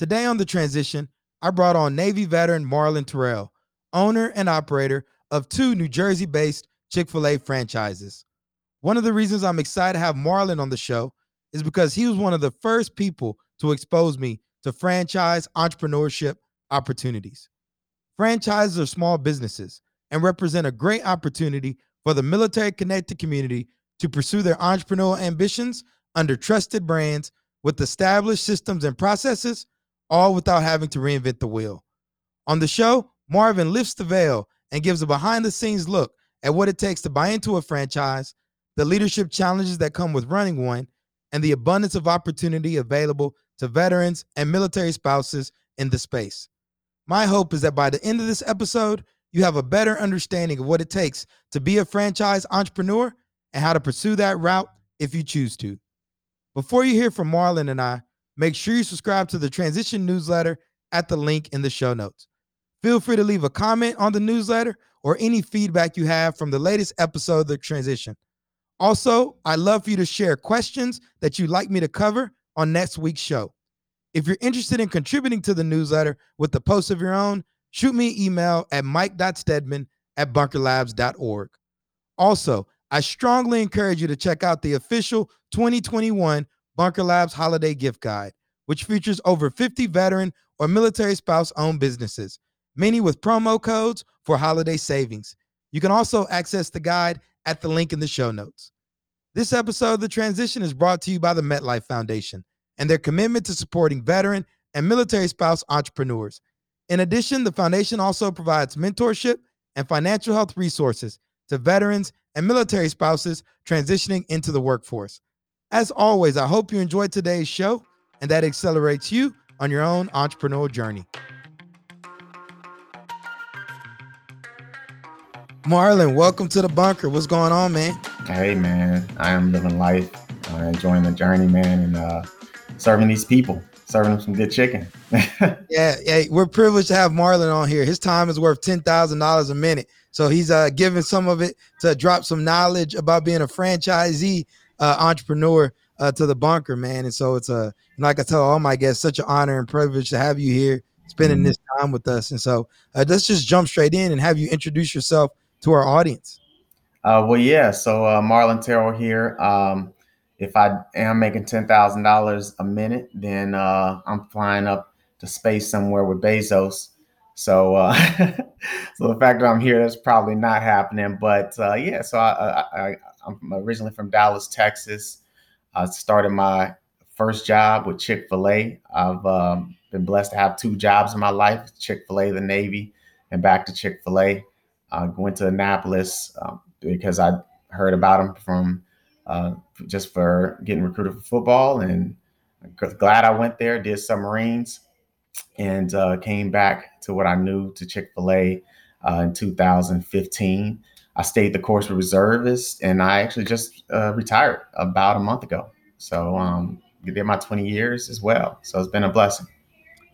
Today on The Transition, I brought on Navy veteran Marlon Terrell, owner and operator of two New Jersey based Chick fil A franchises. One of the reasons I'm excited to have Marlon on the show is because he was one of the first people to expose me to franchise entrepreneurship opportunities. Franchises are small businesses and represent a great opportunity for the military connected community to pursue their entrepreneurial ambitions under trusted brands with established systems and processes, all without having to reinvent the wheel. On the show, Marlon lifts the veil and gives a behind the scenes look at what it takes to buy into a franchise, the leadership challenges that come with running one, and the abundance of opportunity available to veterans and military spouses in the space. My hope is that by the end of this episode, you have a better understanding of what it takes to be a franchise entrepreneur and how to pursue that route if you choose to. Before you hear from Marlon and I, make sure you subscribe to the Transition newsletter at the link in the show notes. Feel free to leave a comment on the newsletter or any feedback you have from the latest episode of The Transition. Also, I'd love for you to share questions that you'd like me to cover on next week's show. If you're interested in contributing to the newsletter with the post of your own, shoot me an email at mike.stedman at bunkerlabs.org. Also, I strongly encourage you to check out the official 2021 Bunker Labs Holiday Gift Guide, which features over 50 veteran or military spouse owned businesses, many with promo codes for holiday savings. You can also access the guide at the link in the show notes. This episode of The Transition is brought to you by the MetLife Foundation and their commitment to supporting veteran and military spouse entrepreneurs. In addition, the foundation also provides mentorship and financial health resources to veterans and military spouses transitioning into the workforce. As always, I hope you enjoyed today's show and that accelerates you on your own entrepreneurial journey. Marlon, welcome to the bunker. What's going on, man? Hey, man. I am living life, uh, enjoying the journey, man, and uh, serving these people, serving them some good chicken. yeah, yeah, we're privileged to have Marlon on here. His time is worth ten thousand dollars a minute. So he's uh, giving some of it to drop some knowledge about being a franchisee uh, entrepreneur uh, to the bunker, man. And so it's a like I tell all my guests, such an honor and privilege to have you here, spending mm-hmm. this time with us. And so uh, let's just jump straight in and have you introduce yourself to our audience. Uh, well, yeah. So uh, Marlon Terrell here. Um, if I am making ten thousand dollars a minute, then uh, I'm flying up to space somewhere with Bezos. So, uh, so the fact that I'm here, that's probably not happening. But uh, yeah, so I, I, I'm originally from Dallas, Texas. I started my first job with Chick Fil A. I've um, been blessed to have two jobs in my life: Chick Fil A, the Navy, and back to Chick Fil A. I went to Annapolis um, because I heard about them from uh, just for getting recruited for football, and glad I went there. Did submarines and uh, came back to what I knew to Chick fil A uh, in 2015. I stayed the course with reservists, and I actually just uh, retired about a month ago. So um, did my 20 years as well. So it's been a blessing.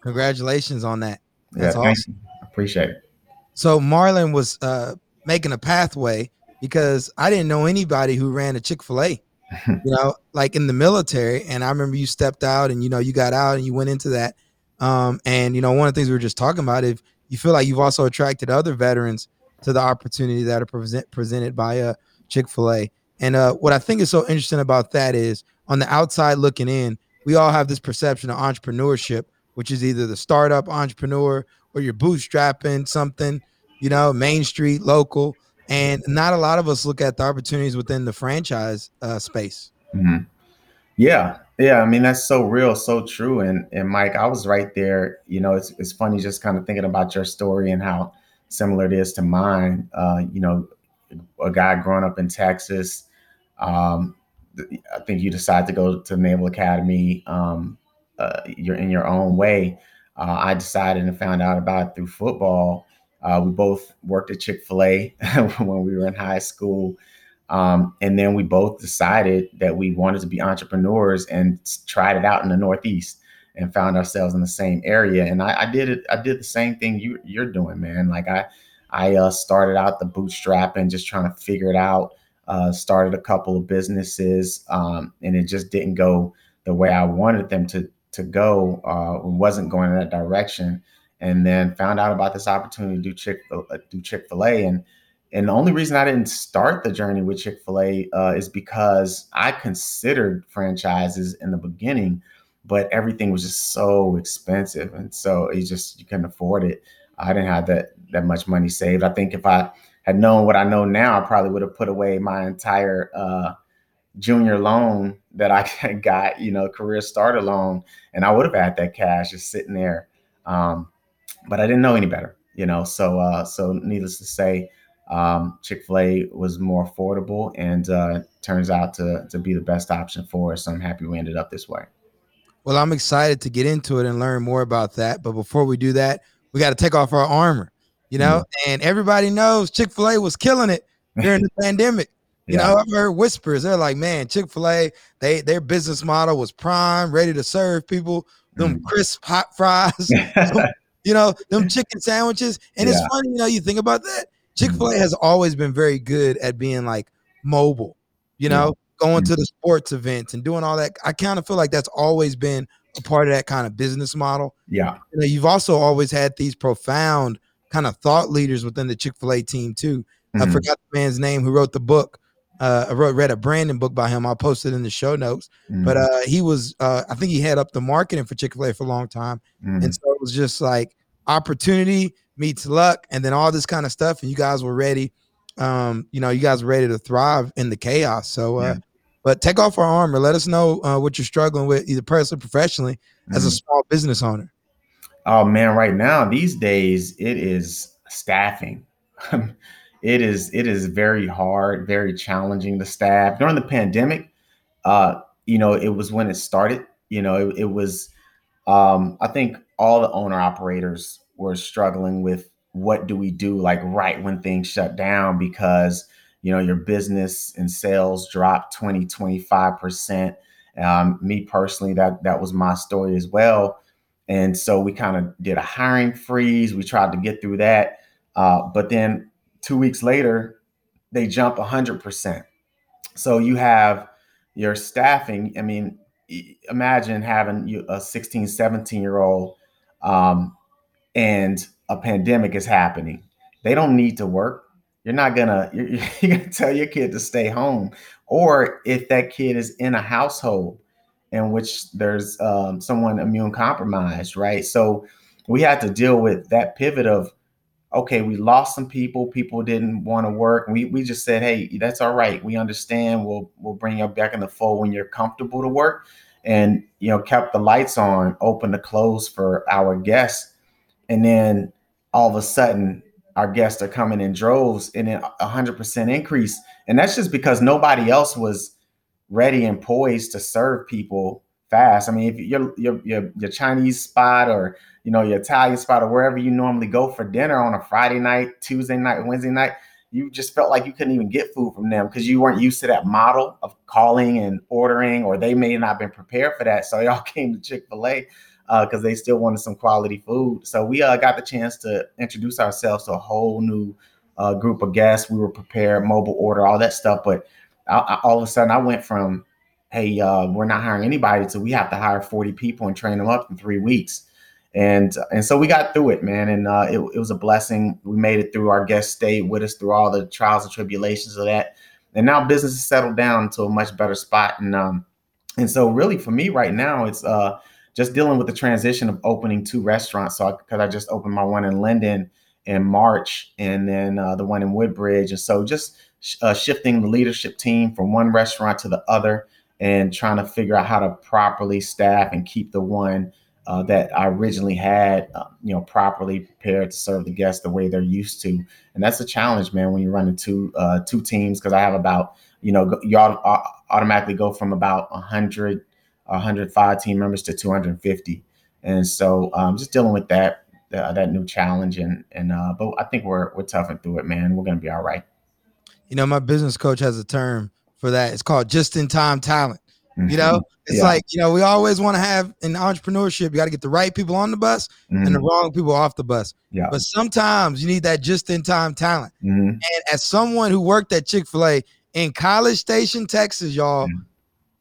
Congratulations on that. That's yeah, awesome. Appreciate it. So Marlon was uh, making a pathway because I didn't know anybody who ran a Chick fil A. you know, like in the military. And I remember you stepped out and, you know, you got out and you went into that. Um, and you know, one of the things we were just talking about, if you feel like you've also attracted other veterans to the opportunity that are present, presented by uh, Chick Fil A. And uh, what I think is so interesting about that is, on the outside looking in, we all have this perception of entrepreneurship, which is either the startup entrepreneur or you're bootstrapping something, you know, main street, local. And not a lot of us look at the opportunities within the franchise uh, space. Mm-hmm. Yeah, yeah. I mean, that's so real, so true. And and Mike, I was right there. You know, it's it's funny just kind of thinking about your story and how similar it is to mine. Uh, you know, a guy growing up in Texas. Um, I think you decide to go to Naval Academy. Um, uh, you're in your own way. uh, I decided and found out about it through football. Uh, we both worked at Chick fil A when we were in high school. Um, and then we both decided that we wanted to be entrepreneurs and tried it out in the Northeast and found ourselves in the same area. And I, I did it. I did the same thing you, you're doing, man. Like I, I uh, started out the bootstrapping, just trying to figure it out. Uh, started a couple of businesses, um, and it just didn't go the way I wanted them to to go. Uh, wasn't going in that direction, and then found out about this opportunity to do Chick uh, do Chick Fil A, and and the only reason I didn't start the journey with Chick Fil A uh, is because I considered franchises in the beginning, but everything was just so expensive, and so it just you couldn't afford it. I didn't have that that much money saved. I think if I had known what I know now, I probably would have put away my entire uh, junior loan that I got, you know, career starter loan, and I would have had that cash just sitting there. Um, but I didn't know any better, you know. So, uh, so needless to say, um, Chick Fil A was more affordable, and uh, turns out to to be the best option for us. So I'm happy we ended up this way. Well, I'm excited to get into it and learn more about that. But before we do that, we got to take off our armor you know, mm-hmm. and everybody knows Chick fil A was killing it during the pandemic. You yeah. know, I've heard whispers. They're like, man, Chick fil A, they their business model was prime, ready to serve people them mm. crisp hot fries, you know, them chicken sandwiches. And yeah. it's funny, you know, you think about that. Chick fil A mm. has always been very good at being like mobile, you know. Going mm. to the sports events and doing all that. I kind of feel like that's always been a part of that kind of business model. Yeah. You know, you've also always had these profound kind of thought leaders within the Chick Fil A team too. Mm-hmm. I forgot the man's name who wrote the book. Uh, I wrote read a Brandon book by him. I'll post it in the show notes. Mm-hmm. But uh, he was, uh, I think he had up the marketing for Chick Fil A for a long time, mm-hmm. and so it was just like opportunity meets luck, and then all this kind of stuff. And you guys were ready. Um, you know, you guys were ready to thrive in the chaos. So, uh, yeah. But take off our armor. Let us know uh, what you're struggling with, either personally, professionally, as a mm-hmm. small business owner. Oh man, right now these days it is staffing. it is it is very hard, very challenging to staff. During the pandemic, uh, you know, it was when it started. You know, it, it was. Um, I think all the owner operators were struggling with what do we do like right when things shut down because you know your business and sales dropped 20 25% um, me personally that that was my story as well and so we kind of did a hiring freeze. We tried to get through that. Uh, but then two weeks later, they jump 100%. So you have your staffing. I mean, imagine having a 16, 17 year old um, and a pandemic is happening. They don't need to work. You're not gonna you're, you're gonna tell your kid to stay home, or if that kid is in a household in which there's um, someone immune compromised, right? So we had to deal with that pivot of, okay, we lost some people. People didn't want to work. We we just said, hey, that's all right. We understand. We'll we'll bring you back in the fold when you're comfortable to work, and you know, kept the lights on, open to close for our guests, and then all of a sudden. Our guests are coming in droves and a hundred percent increase. And that's just because nobody else was ready and poised to serve people fast. I mean, if your your your, your Chinese spot or you know your Italian spot or wherever you normally go for dinner on a Friday night, Tuesday night, Wednesday night, you just felt like you couldn't even get food from them because you weren't used to that model of calling and ordering, or they may not have been prepared for that. So y'all came to Chick Fil A because uh, they still wanted some quality food. So we uh, got the chance to introduce ourselves to a whole new uh, group of guests. We were prepared, mobile order, all that stuff, but I, I, all of a sudden I went from, hey, uh, we're not hiring anybody to we have to hire 40 people and train them up in three weeks. And and so we got through it, man. And uh, it, it was a blessing. We made it through. Our guests stayed with us through all the trials and tribulations of that. And now business has settled down to a much better spot. And um, and so really for me right now, it's uh just dealing with the transition of opening two restaurants. So because I, I, just opened my one in Linden in March, and then uh, the one in Woodbridge, and so just uh, shifting the leadership team from one restaurant to the other and trying to figure out how to properly staff and keep the one uh, that I originally had, uh, you know, properly prepared to serve the guests the way they're used to. And that's a challenge, man, when you're running two uh, two teams because I have about, you know, y'all automatically go from about 100, 105 team members to 250. And so um, just dealing with that uh, that new challenge and and uh, but I think we're we're toughing through it, man. We're gonna be all right. You know, my business coach has a term for that. It's called just in time talent. Mm-hmm. You know, it's yeah. like, you know, we always want to have in entrepreneurship, you got to get the right people on the bus mm-hmm. and the mm-hmm. wrong people off the bus. Yeah. But sometimes you need that just in time talent. Mm-hmm. And as someone who worked at Chick fil A in College Station, Texas, y'all,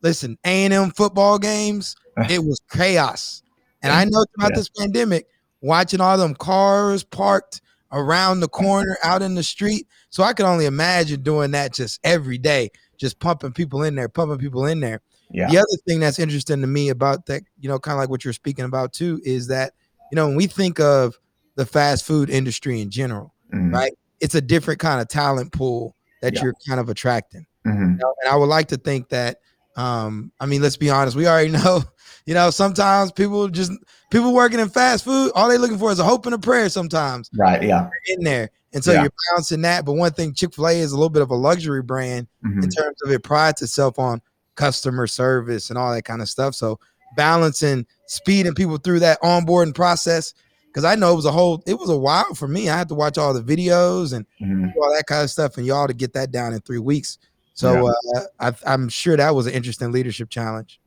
listen, A&M football games, it was chaos. And I know throughout yeah. this pandemic, watching all them cars parked around the corner out in the street. So I could only imagine doing that just every day, just pumping people in there, pumping people in there. Yeah. The other thing that's interesting to me about that, you know, kind of like what you're speaking about too, is that, you know, when we think of the fast food industry in general, mm-hmm. right? It's a different kind of talent pool that yeah. you're kind of attracting. Mm-hmm. You know? And I would like to think that, um, I mean, let's be honest, we already know, you know, sometimes people just people working in fast food, all they're looking for is a hope and a prayer sometimes. Right. Yeah. In there. And so yeah. you're balancing that. But one thing Chick-fil-A is a little bit of a luxury brand mm-hmm. in terms of it prides itself on customer service and all that kind of stuff. So balancing speeding people through that onboarding process. Cause I know it was a whole, it was a while for me. I had to watch all the videos and mm-hmm. all that kind of stuff, and y'all to get that down in three weeks. So yeah. uh, I, I'm sure that was an interesting leadership challenge.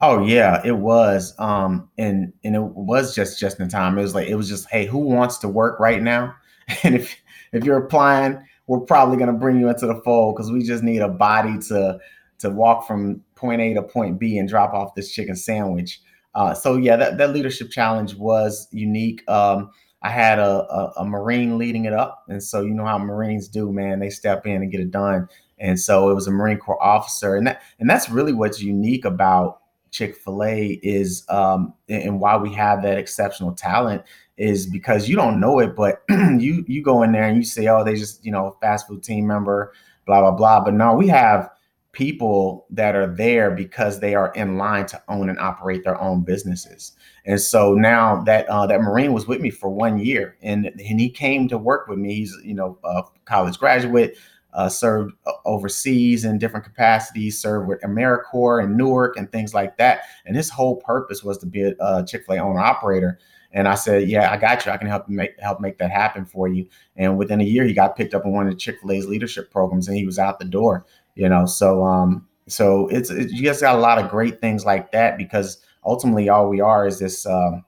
Oh yeah, it was. Um, and and it was just just in time. It was like it was just, hey, who wants to work right now? And if if you're applying, we're probably gonna bring you into the fold because we just need a body to to walk from point A to point B and drop off this chicken sandwich. Uh, so yeah, that, that leadership challenge was unique. Um, I had a, a, a, Marine leading it up, and so you know how Marines do, man. They step in and get it done. And so it was a Marine Corps officer, and that and that's really what's unique about Chick Fil A is, um, and why we have that exceptional talent is because you don't know it, but you you go in there and you say, oh, they just you know fast food team member, blah blah blah. But no, we have people that are there because they are in line to own and operate their own businesses. And so now that uh, that Marine was with me for one year, and and he came to work with me. He's you know a college graduate, uh, served uh, overseas in different capacities, served with AmeriCorps and Newark and things like that. And his whole purpose was to be a, Chick Fil A owner operator. And I said, "Yeah, I got you. I can help make help make that happen for you." And within a year, he got picked up in one of the Chick Fil A's leadership programs, and he was out the door you know so um so it's it, you guys got a lot of great things like that because ultimately all we are is this um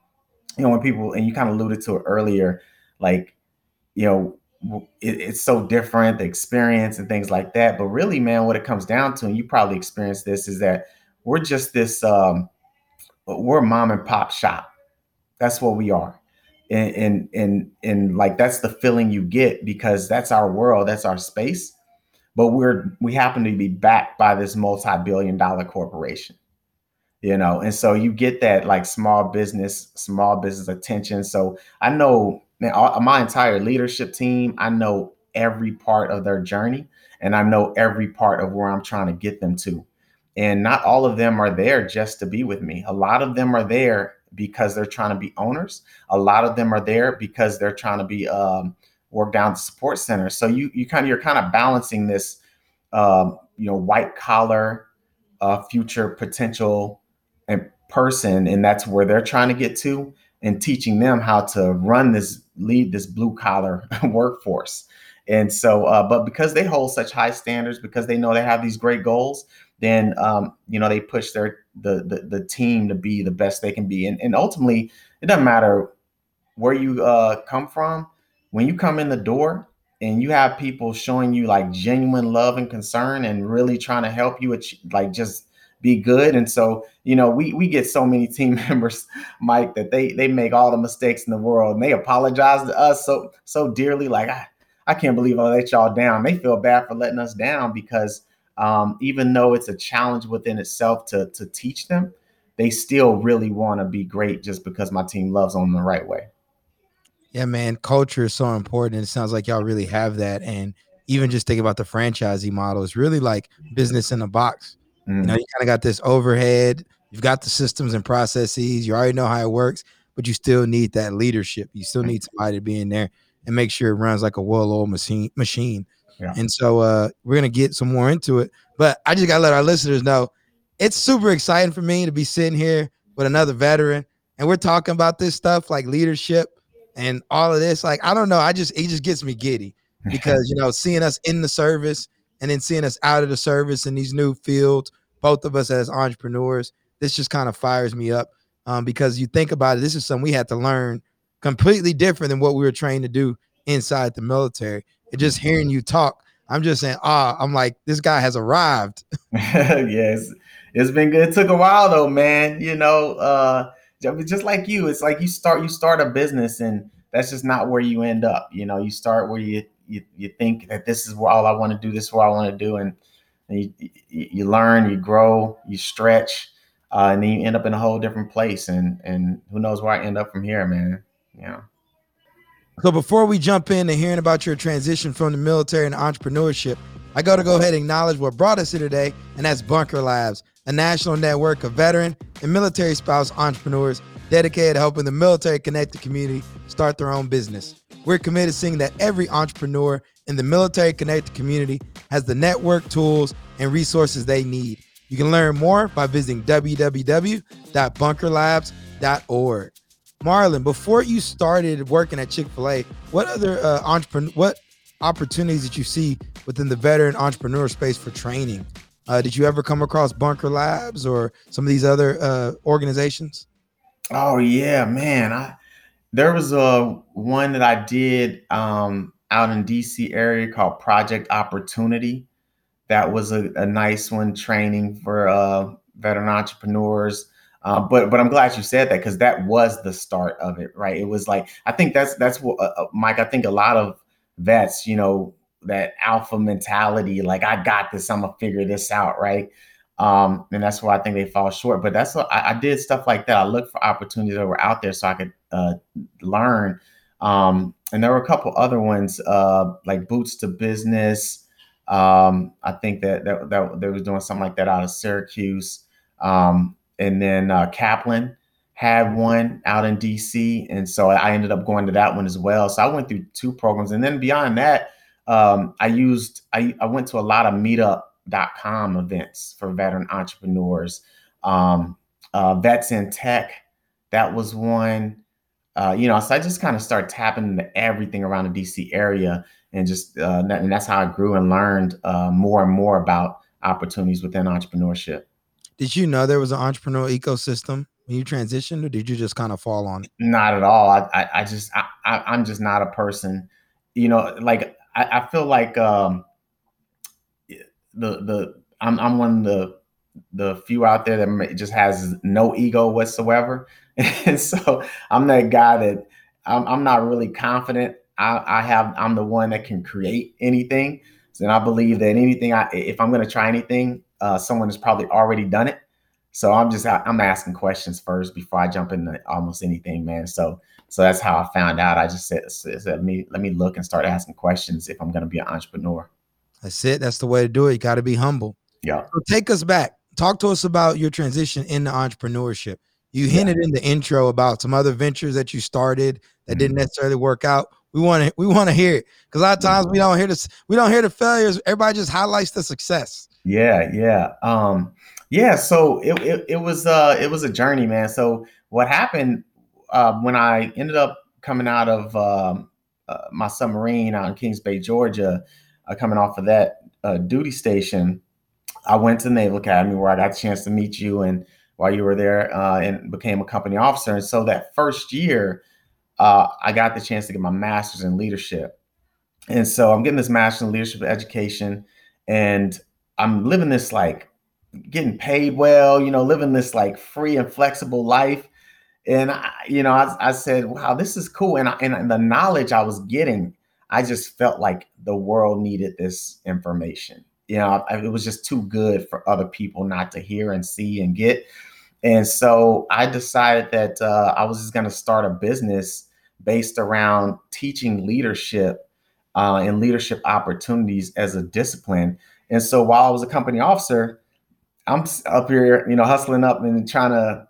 you know when people and you kind of alluded to it earlier like you know it, it's so different the experience and things like that. But really man what it comes down to and you probably experienced this is that we're just this um we're mom and pop shop. That's what we are. And and and, and like that's the feeling you get because that's our world that's our space. But we're we happen to be backed by this multi-billion dollar corporation you know? And so you get that like small business small business attention. So i know man, all, my entire leadership team i know every part of their journey and i know every part of where i'm trying to get them to. And not all of them are there just to be with me. A lot of them are there because they're trying to be owners. A lot of them are there because they're trying to be um, work down the support center. So you you kind of you're kind of balancing this, um, you know, white collar, uh, future potential and person, and that's where they're trying to get to, and teaching them how to run this lead this blue collar workforce. And so, uh, but because they hold such high standards, because they know they have these great goals, then um, you know they push their the, the the team to be the best they can be, and, and ultimately it doesn't matter where you uh, come from when you come in the door and you have people showing you like genuine love and concern and really trying to help you achieve, like just be good and so you know we we get so many team members mike that they they make all the mistakes in the world and they apologize to us so so dearly like i i can't believe i let y'all down they feel bad for letting us down because um, even though it's a challenge within itself to to teach them they still really want to be great just because my team loves them the right way yeah, man, culture is so important. It sounds like y'all really have that. And even just think about the franchisee model, it's really like business in a box. Mm. You know, you kind of got this overhead, you've got the systems and processes, you already know how it works, but you still need that leadership. You still need somebody to be in there and make sure it runs like a well-oiled machine machine. Yeah. And so uh, we're gonna get some more into it. But I just gotta let our listeners know it's super exciting for me to be sitting here with another veteran and we're talking about this stuff like leadership and all of this. Like, I don't know. I just it just gets me giddy because you know, seeing us in the service and then seeing us out of the service in these new fields, both of us as entrepreneurs, this just kind of fires me up. Um, because you think about it, this is something we had to learn completely different than what we were trained to do inside the military. And just hearing you talk, I'm just saying, ah, I'm like, this guy has arrived. yes, it's been good. It took a while though, man. You know, uh, just like you, it's like you start you start a business and that's just not where you end up. You know, you start where you you, you think that this is all I want to do, this is what I want to do, and, and you, you learn, you grow, you stretch, uh, and then you end up in a whole different place. And and who knows where I end up from here, man. Yeah. So before we jump into hearing about your transition from the military and entrepreneurship, I got to go ahead and acknowledge what brought us here today, and that's Bunker Labs, a national network of veteran and military spouse entrepreneurs dedicated to helping the military connected community start their own business. We're committed to seeing that every entrepreneur in the military connected community has the network, tools, and resources they need. You can learn more by visiting www.bunkerlabs.org. Marlon, before you started working at Chick Fil A, what other uh, entrepreneur, what opportunities did you see within the veteran entrepreneur space for training? Uh, did you ever come across Bunker Labs or some of these other uh, organizations? Oh yeah, man. I there was a one that I did um, out in DC area called Project Opportunity. That was a, a nice one, training for uh, veteran entrepreneurs. Uh, but but I'm glad you said that because that was the start of it, right? It was like I think that's that's what uh, uh, Mike. I think a lot of vets, you know, that alpha mentality, like I got this, I'm gonna figure this out, right? Um, and that's why I think they fall short. But that's what I, I did stuff like that. I looked for opportunities that were out there so I could uh, learn. Um, and there were a couple other ones uh, like Boots to Business. Um, I think that, that that they was doing something like that out of Syracuse. Um, and then uh, Kaplan had one out in DC, and so I ended up going to that one as well. So I went through two programs, and then beyond that, um, I used I, I went to a lot of meetup.com events for veteran entrepreneurs. Um, uh, Vets in Tech, that was one. Uh, you know, so I just kind of started tapping into everything around the DC area, and just uh, and that's how I grew and learned uh, more and more about opportunities within entrepreneurship. Did you know there was an entrepreneurial ecosystem when you transitioned, or did you just kind of fall on it? Not at all. I, I, I just, I, I, am just not a person. You know, like I, I feel like um, the the I'm I'm one of the the few out there that just has no ego whatsoever, and so I'm that guy that I'm, I'm not really confident. I, I have I'm the one that can create anything, and I believe that anything I if I'm going to try anything, uh, someone has probably already done it. So I'm just I'm asking questions first before I jump into almost anything, man. So so that's how I found out. I just said, said let me let me look and start asking questions if I'm going to be an entrepreneur. That's it. That's the way to do it. You got to be humble. Yeah. So take us back. Talk to us about your transition into entrepreneurship. You hinted yeah. in the intro about some other ventures that you started that mm-hmm. didn't necessarily work out. We want to we want to hear it because a lot of times we don't hear this. We don't hear the failures. Everybody just highlights the success. Yeah, yeah, um, yeah. So it, it, it was uh it was a journey, man. So what happened uh, when I ended up coming out of um, uh, my submarine out in Kings Bay, Georgia, uh, coming off of that uh, duty station, I went to Naval Academy where I got a chance to meet you and while you were there uh, and became a company officer. And so that first year, uh, I got the chance to get my master's in leadership. And so I'm getting this master's in leadership education and I'm living this like getting paid well, you know, living this like free and flexible life. And I, you know, I, I said, wow, this is cool. And, I, and the knowledge I was getting, I just felt like the world needed this information. You know, I, it was just too good for other people not to hear and see and get. And so I decided that uh, I was just going to start a business based around teaching leadership uh, and leadership opportunities as a discipline and so while I was a company officer, I'm up here, you know, hustling up and trying to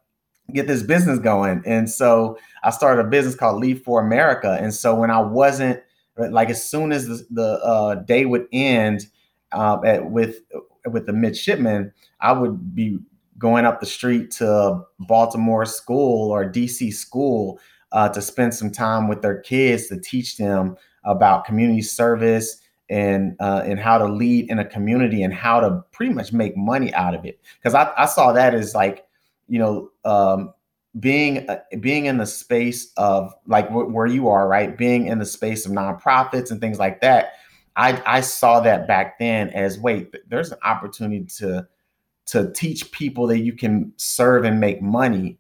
get this business going. And so I started a business called Lead for America. And so when I wasn't like, as soon as the, the uh, day would end uh, at, with with the midshipmen, I would be going up the street to Baltimore school or DC school uh, to spend some time with their kids to teach them about community service and uh, and how to lead in a community and how to pretty much make money out of it. Because I, I saw that as like, you know, um, being uh, being in the space of like wh- where you are, right? Being in the space of nonprofits and things like that. I I saw that back then as wait, there's an opportunity to to teach people that you can serve and make money.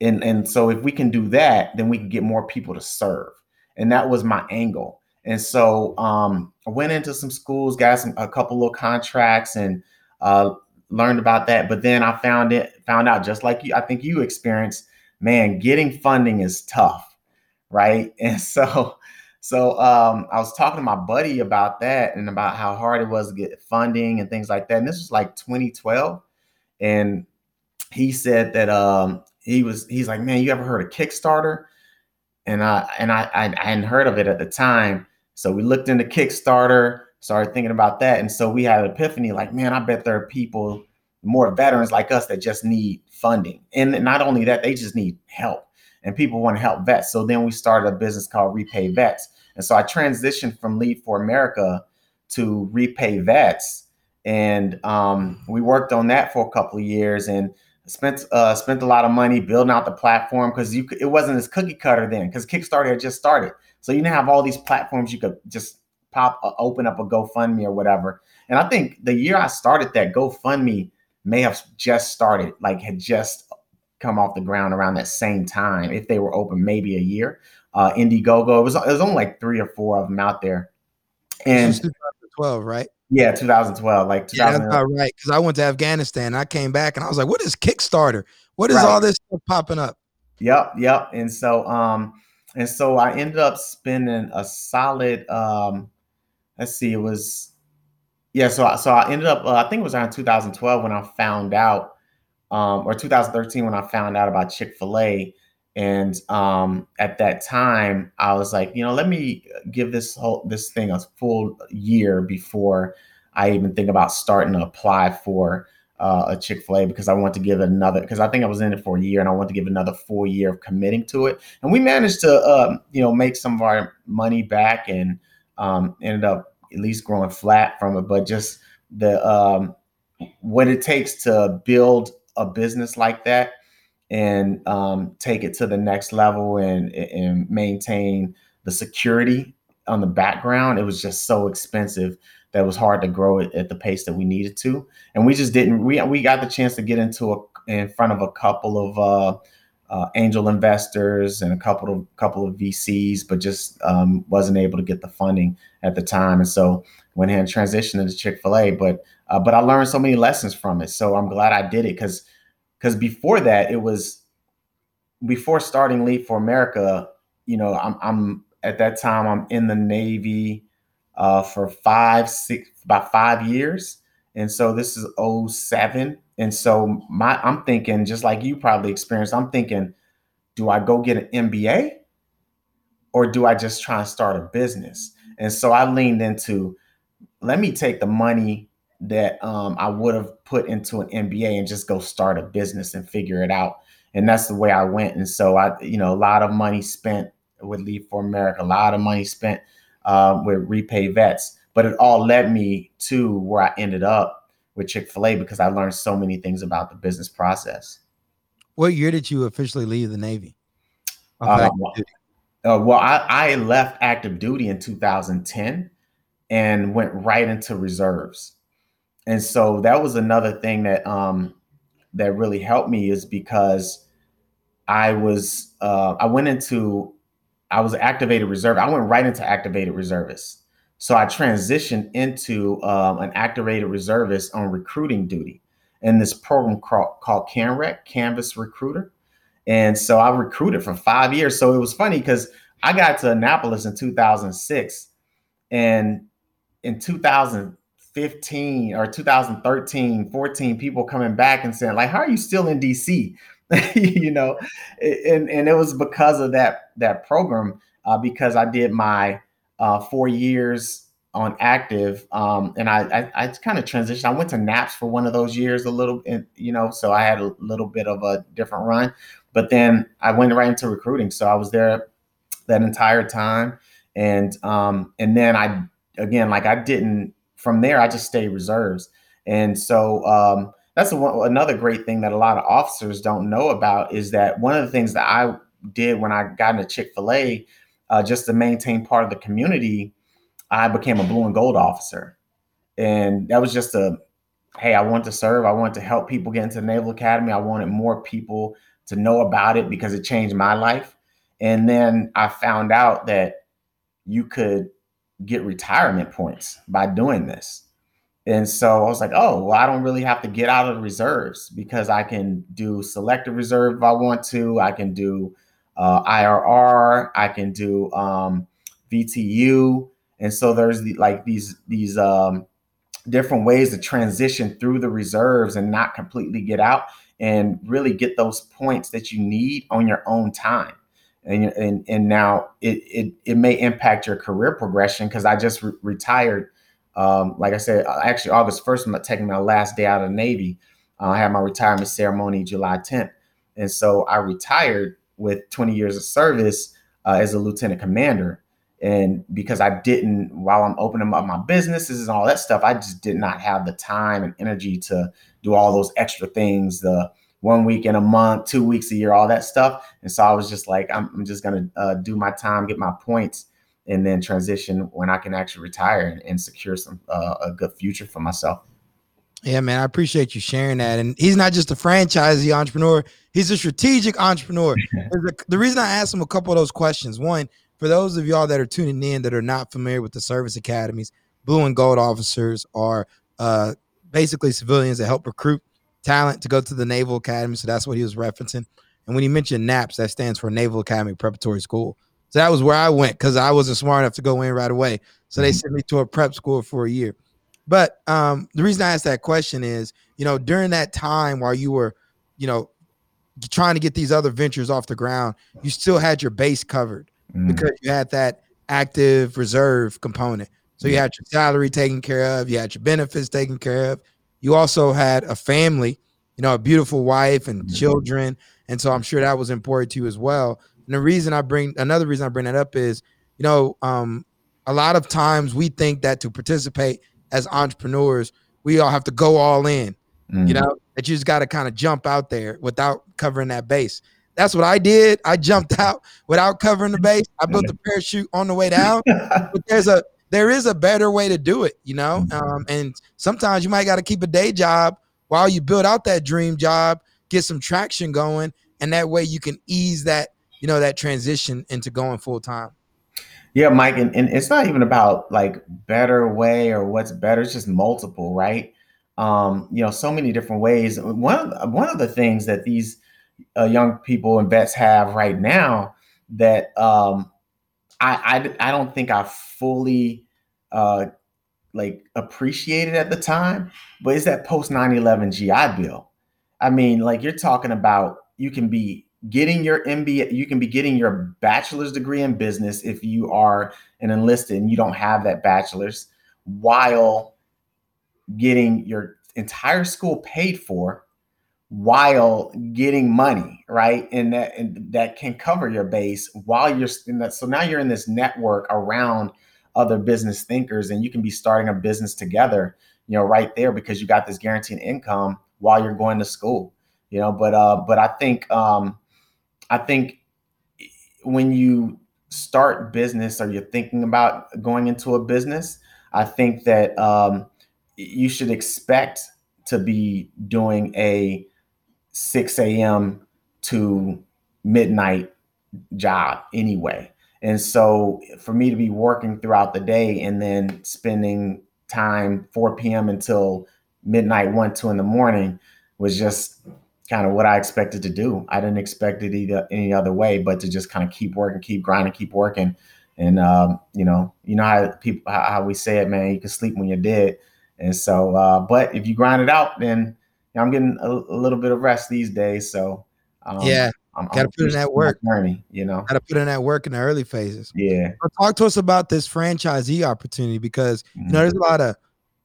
And and so if we can do that, then we can get more people to serve. And that was my angle. And so um, I went into some schools, got some a couple of contracts, and uh, learned about that. But then I found it, found out just like you, I think you experienced, man, getting funding is tough, right? And so, so um, I was talking to my buddy about that and about how hard it was to get funding and things like that. And this was like 2012, and he said that um, he was, he's like, man, you ever heard of Kickstarter? And I and I, I I hadn't heard of it at the time. So we looked into Kickstarter, started thinking about that. And so we had an epiphany like, man, I bet there are people, more veterans like us, that just need funding. And not only that, they just need help. And people want to help vets. So then we started a business called Repay Vets. And so I transitioned from Lead for America to Repay Vets. And um, we worked on that for a couple of years and spent uh, spent a lot of money building out the platform because it wasn't as cookie cutter then because Kickstarter had just started. So you didn't have all these platforms you could just pop, uh, open up a GoFundMe or whatever. And I think the year I started that GoFundMe may have just started, like had just come off the ground around that same time. If they were open, maybe a year. Uh, Indiegogo, it was it was only like three or four of them out there. And 2012, right? Yeah, 2012. Like 2012. yeah, about right. Because I went to Afghanistan, I came back, and I was like, "What is Kickstarter? What is right. all this stuff popping up?" Yep, yep. And so, um, and so I ended up spending a solid, um, let's see, it was, yeah. So, I, so I ended up, uh, I think it was around 2012 when I found out, um, or 2013 when I found out about Chick Fil A. And um, at that time, I was like, you know, let me give this whole this thing a full year before I even think about starting to apply for uh, a Chick Fil A because I want to give another because I think I was in it for a year and I want to give another full year of committing to it. And we managed to um, you know make some of our money back and um, ended up at least growing flat from it. But just the um, what it takes to build a business like that and um, take it to the next level and and maintain the security on the background, it was just so expensive that was hard to grow it at the pace that we needed to. And we just didn't. We we got the chance to get into a in front of a couple of uh, uh, angel investors and a couple of couple of VCs, but just um, wasn't able to get the funding at the time. And so went ahead and transitioned into Chick Fil A. But uh, but I learned so many lessons from it. So I'm glad I did it because because before that it was before starting Lead for America. You know, I'm I'm at that time I'm in the Navy uh, for five, six, about five years. And so this is 07. And so my I'm thinking, just like you probably experienced, I'm thinking, do I go get an MBA or do I just try and start a business? And so I leaned into let me take the money that um, I would have put into an MBA and just go start a business and figure it out. And that's the way I went. And so I, you know, a lot of money spent with Lead for America, a lot of money spent um, with repay vets. But it all led me to where I ended up with Chick fil A because I learned so many things about the business process. What year did you officially leave the Navy? Uh, uh, well, I, I left active duty in 2010 and went right into reserves. And so that was another thing that um, that really helped me is because I was uh, I went into I was activated reserve. I went right into activated reservist. So I transitioned into um, an activated reservist on recruiting duty in this program called, called CANREC, Canvas Recruiter. And so I recruited for five years. So it was funny because I got to Annapolis in 2006. And in 2015 or 2013, 14, people coming back and saying, like, how are you still in DC? you know, and and it was because of that that program uh, because I did my uh, four years on active, um, and I I, I kind of transitioned. I went to NAPS for one of those years, a little, you know, so I had a little bit of a different run. But then I went right into recruiting, so I was there that entire time, and um, and then I again like I didn't from there. I just stayed reserves, and so um, that's a, another great thing that a lot of officers don't know about is that one of the things that I did when I got into Chick Fil A, uh, just to maintain part of the community I became a blue and gold officer. And that was just a, hey, I want to serve. I want to help people get into the Naval Academy. I wanted more people to know about it because it changed my life. And then I found out that you could get retirement points by doing this. And so I was like, oh, well, I don't really have to get out of the reserves because I can do selective reserve if I want to. I can do uh, IRR. I can do um, VTU. And so there's the, like these these um, different ways to transition through the reserves and not completely get out and really get those points that you need on your own time. And and, and now it, it it may impact your career progression because I just re- retired. Um, like I said, uh, actually August 1st, I'm taking my last day out of the Navy. Uh, I had my retirement ceremony July 10th. And so I retired with 20 years of service uh, as a lieutenant commander and because I didn't while I'm opening up my businesses and all that stuff, I just did not have the time and energy to do all those extra things. The one week in a month, two weeks a year, all that stuff. And so I was just like, I'm, I'm just gonna uh, do my time, get my points, and then transition when I can actually retire and, and secure some uh, a good future for myself. Yeah, man, I appreciate you sharing that. And he's not just a franchisee entrepreneur; he's a strategic entrepreneur. the reason I asked him a couple of those questions, one, for those of y'all that are tuning in that are not familiar with the service academies, blue and gold officers are uh, basically civilians that help recruit talent to go to the Naval Academy. So that's what he was referencing. And when he mentioned NAPS, that stands for Naval Academy Preparatory School. So that was where I went because I wasn't smart enough to go in right away. So they mm-hmm. sent me to a prep school for a year. But um, the reason I asked that question is, you know, during that time while you were, you know, trying to get these other ventures off the ground, you still had your base covered mm. because you had that active reserve component. So you had your salary taken care of, you had your benefits taken care of. You also had a family, you know, a beautiful wife and mm-hmm. children. And so I'm sure that was important to you as well. And the reason I bring another reason I bring that up is, you know, um, a lot of times we think that to participate as entrepreneurs, we all have to go all in. Mm. You know, that you just got to kind of jump out there without covering that base. That's what I did. I jumped out without covering the base. I built the parachute on the way down. but there's a there is a better way to do it, you know. Mm-hmm. Um, and sometimes you might got to keep a day job while you build out that dream job, get some traction going, and that way you can ease that you know that transition into going full time. Yeah, Mike, and, and it's not even about like better way or what's better. It's just multiple, right? Um, you know, so many different ways. One of one of the things that these uh, young people and vets have right now that um, I, I I don't think I fully uh, like appreciated at the time, but it's that post 9/11 GI Bill. I mean, like you're talking about you can be getting your MBA, you can be getting your bachelor's degree in business if you are an enlisted and you don't have that bachelor's, while getting your entire school paid for while getting money, right? And that and that can cover your base while you're in that. So now you're in this network around other business thinkers, and you can be starting a business together, you know, right there because you got this guaranteed income while you're going to school, you know. But uh, but I think um, I think when you start business or you're thinking about going into a business, I think that um, you should expect to be doing a 6 a.m. to midnight job anyway. And so for me to be working throughout the day and then spending time 4 p.m. until midnight, 1, 2 in the morning was just kind of what I expected to do. I didn't expect it either any other way, but to just kind of keep working, keep grinding, keep working. And um, you know, you know how people how, we say it, man. You can sleep when you're dead. And so, uh, but if you grind it out, then I'm getting a, a, little bit of rest these days. So um, yeah, I'm got to put in that work. Journey, you know, got to put in that work in the early phases. Yeah. But talk to us about this franchisee opportunity because mm-hmm. you know there's a lot of,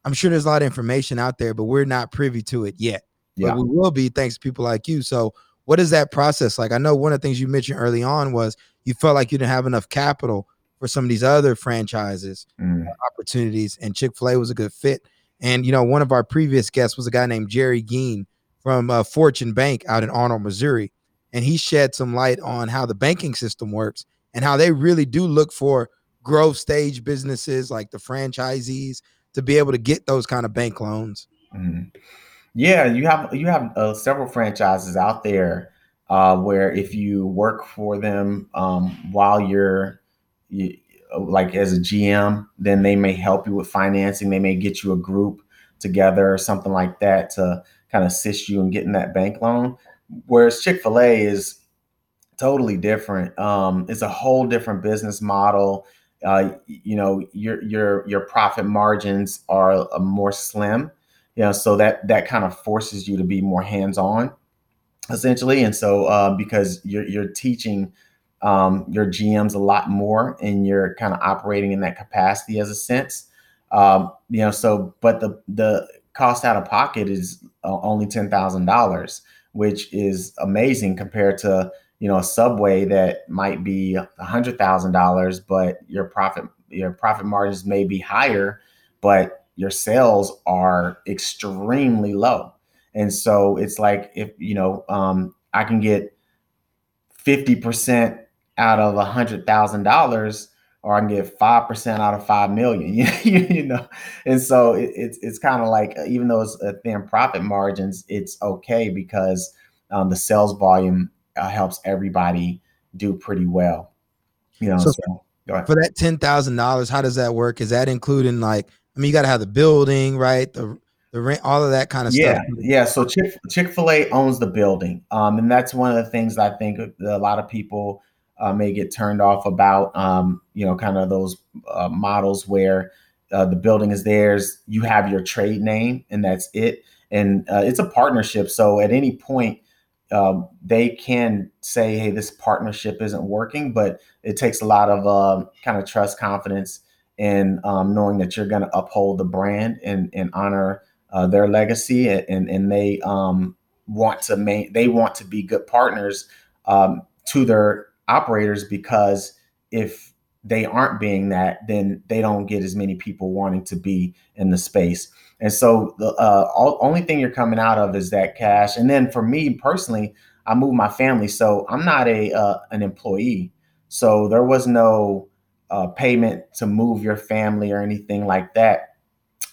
I'm sure there's a lot of information out there, but we're not privy to it yet. Yeah. But we will be thanks to people like you. So what is that process like? I know one of the things you mentioned early on was you felt like you didn't have enough capital for some of these other franchises mm. opportunities, and Chick Fil A was a good fit. And you know, one of our previous guests was a guy named Jerry Geen from uh, Fortune Bank out in Arnold, Missouri, and he shed some light on how the banking system works and how they really do look for growth stage businesses like the franchisees to be able to get those kind of bank loans. Mm. Yeah, you have you have uh, several franchises out there uh, where if you work for them um, while you're you, like as a GM, then they may help you with financing. They may get you a group together or something like that to kind of assist you in getting that bank loan. Whereas Chick Fil A is totally different. Um, it's a whole different business model. Uh, you know, your your your profit margins are uh, more slim you know, so that that kind of forces you to be more hands-on, essentially. And so uh, because you're you're teaching um, your GMs a lot more, and you're kind of operating in that capacity as a sense, um, you know. So, but the the cost out of pocket is uh, only ten thousand dollars, which is amazing compared to you know a subway that might be a hundred thousand dollars, but your profit your profit margins may be higher, but your sales are extremely low. And so it's like if you know um, I can get fifty percent out of a hundred thousand dollars, or I can get five percent out of five million. you know, and so it, it's it's kind of like even though it's a thin profit margins, it's okay because um, the sales volume uh, helps everybody do pretty well. You know, so, so for that ten thousand dollars, how does that work? Is that including like I mean, you got to have the building, right? The the rent, all of that kind of yeah, stuff. Yeah, So Chick Chick Fil A owns the building, um, and that's one of the things I think a lot of people uh, may get turned off about. Um, you know, kind of those uh, models where uh, the building is theirs, you have your trade name, and that's it. And uh, it's a partnership, so at any point. Uh, they can say, "Hey, this partnership isn't working," but it takes a lot of uh, kind of trust, confidence, and um, knowing that you're going to uphold the brand and, and honor uh, their legacy and, and they um, want to make they want to be good partners um, to their operators because if they aren't being that then they don't get as many people wanting to be in the space and so the uh, all, only thing you're coming out of is that cash and then for me personally i moved my family so i'm not a uh, an employee so there was no uh, payment to move your family or anything like that.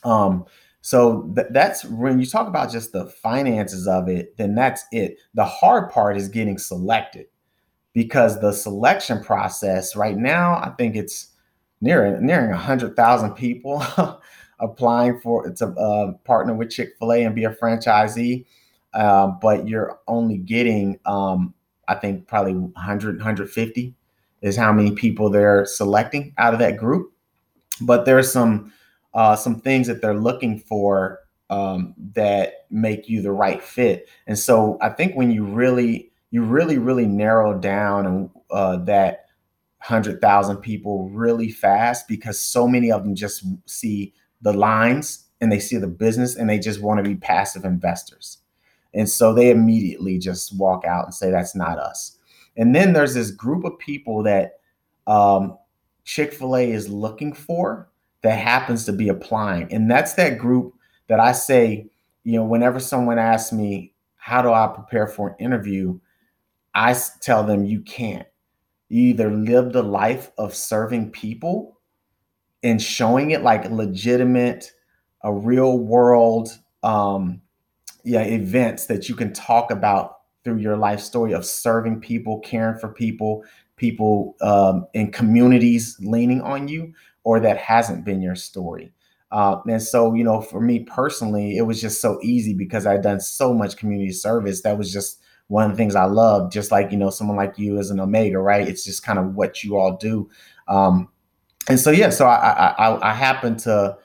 Um, so th- that's when you talk about just the finances of it, then that's it. The hard part is getting selected because the selection process right now, I think it's nearing nearing a hundred thousand people applying for to uh, partner with Chick Fil A and be a franchisee, uh, but you're only getting, um, I think, probably 100, 150 is how many people they're selecting out of that group. But there's some uh, some things that they're looking for um, that make you the right fit. And so I think when you really you really really narrow down uh, that hundred thousand people really fast because so many of them just see the lines and they see the business and they just want to be passive investors. And so they immediately just walk out and say, that's not us. And then there's this group of people that um, Chick fil A is looking for that happens to be applying. And that's that group that I say, you know, whenever someone asks me, how do I prepare for an interview? I tell them you can't. You either live the life of serving people and showing it like legitimate, a real world um, yeah, events that you can talk about through your life story of serving people, caring for people, people um, in communities leaning on you, or that hasn't been your story. Uh, and so, you know, for me personally, it was just so easy because I'd done so much community service. That was just one of the things I love. Just like you know, someone like you as an Omega, right? It's just kind of what you all do. Um, and so, yeah, so I I, I happen to.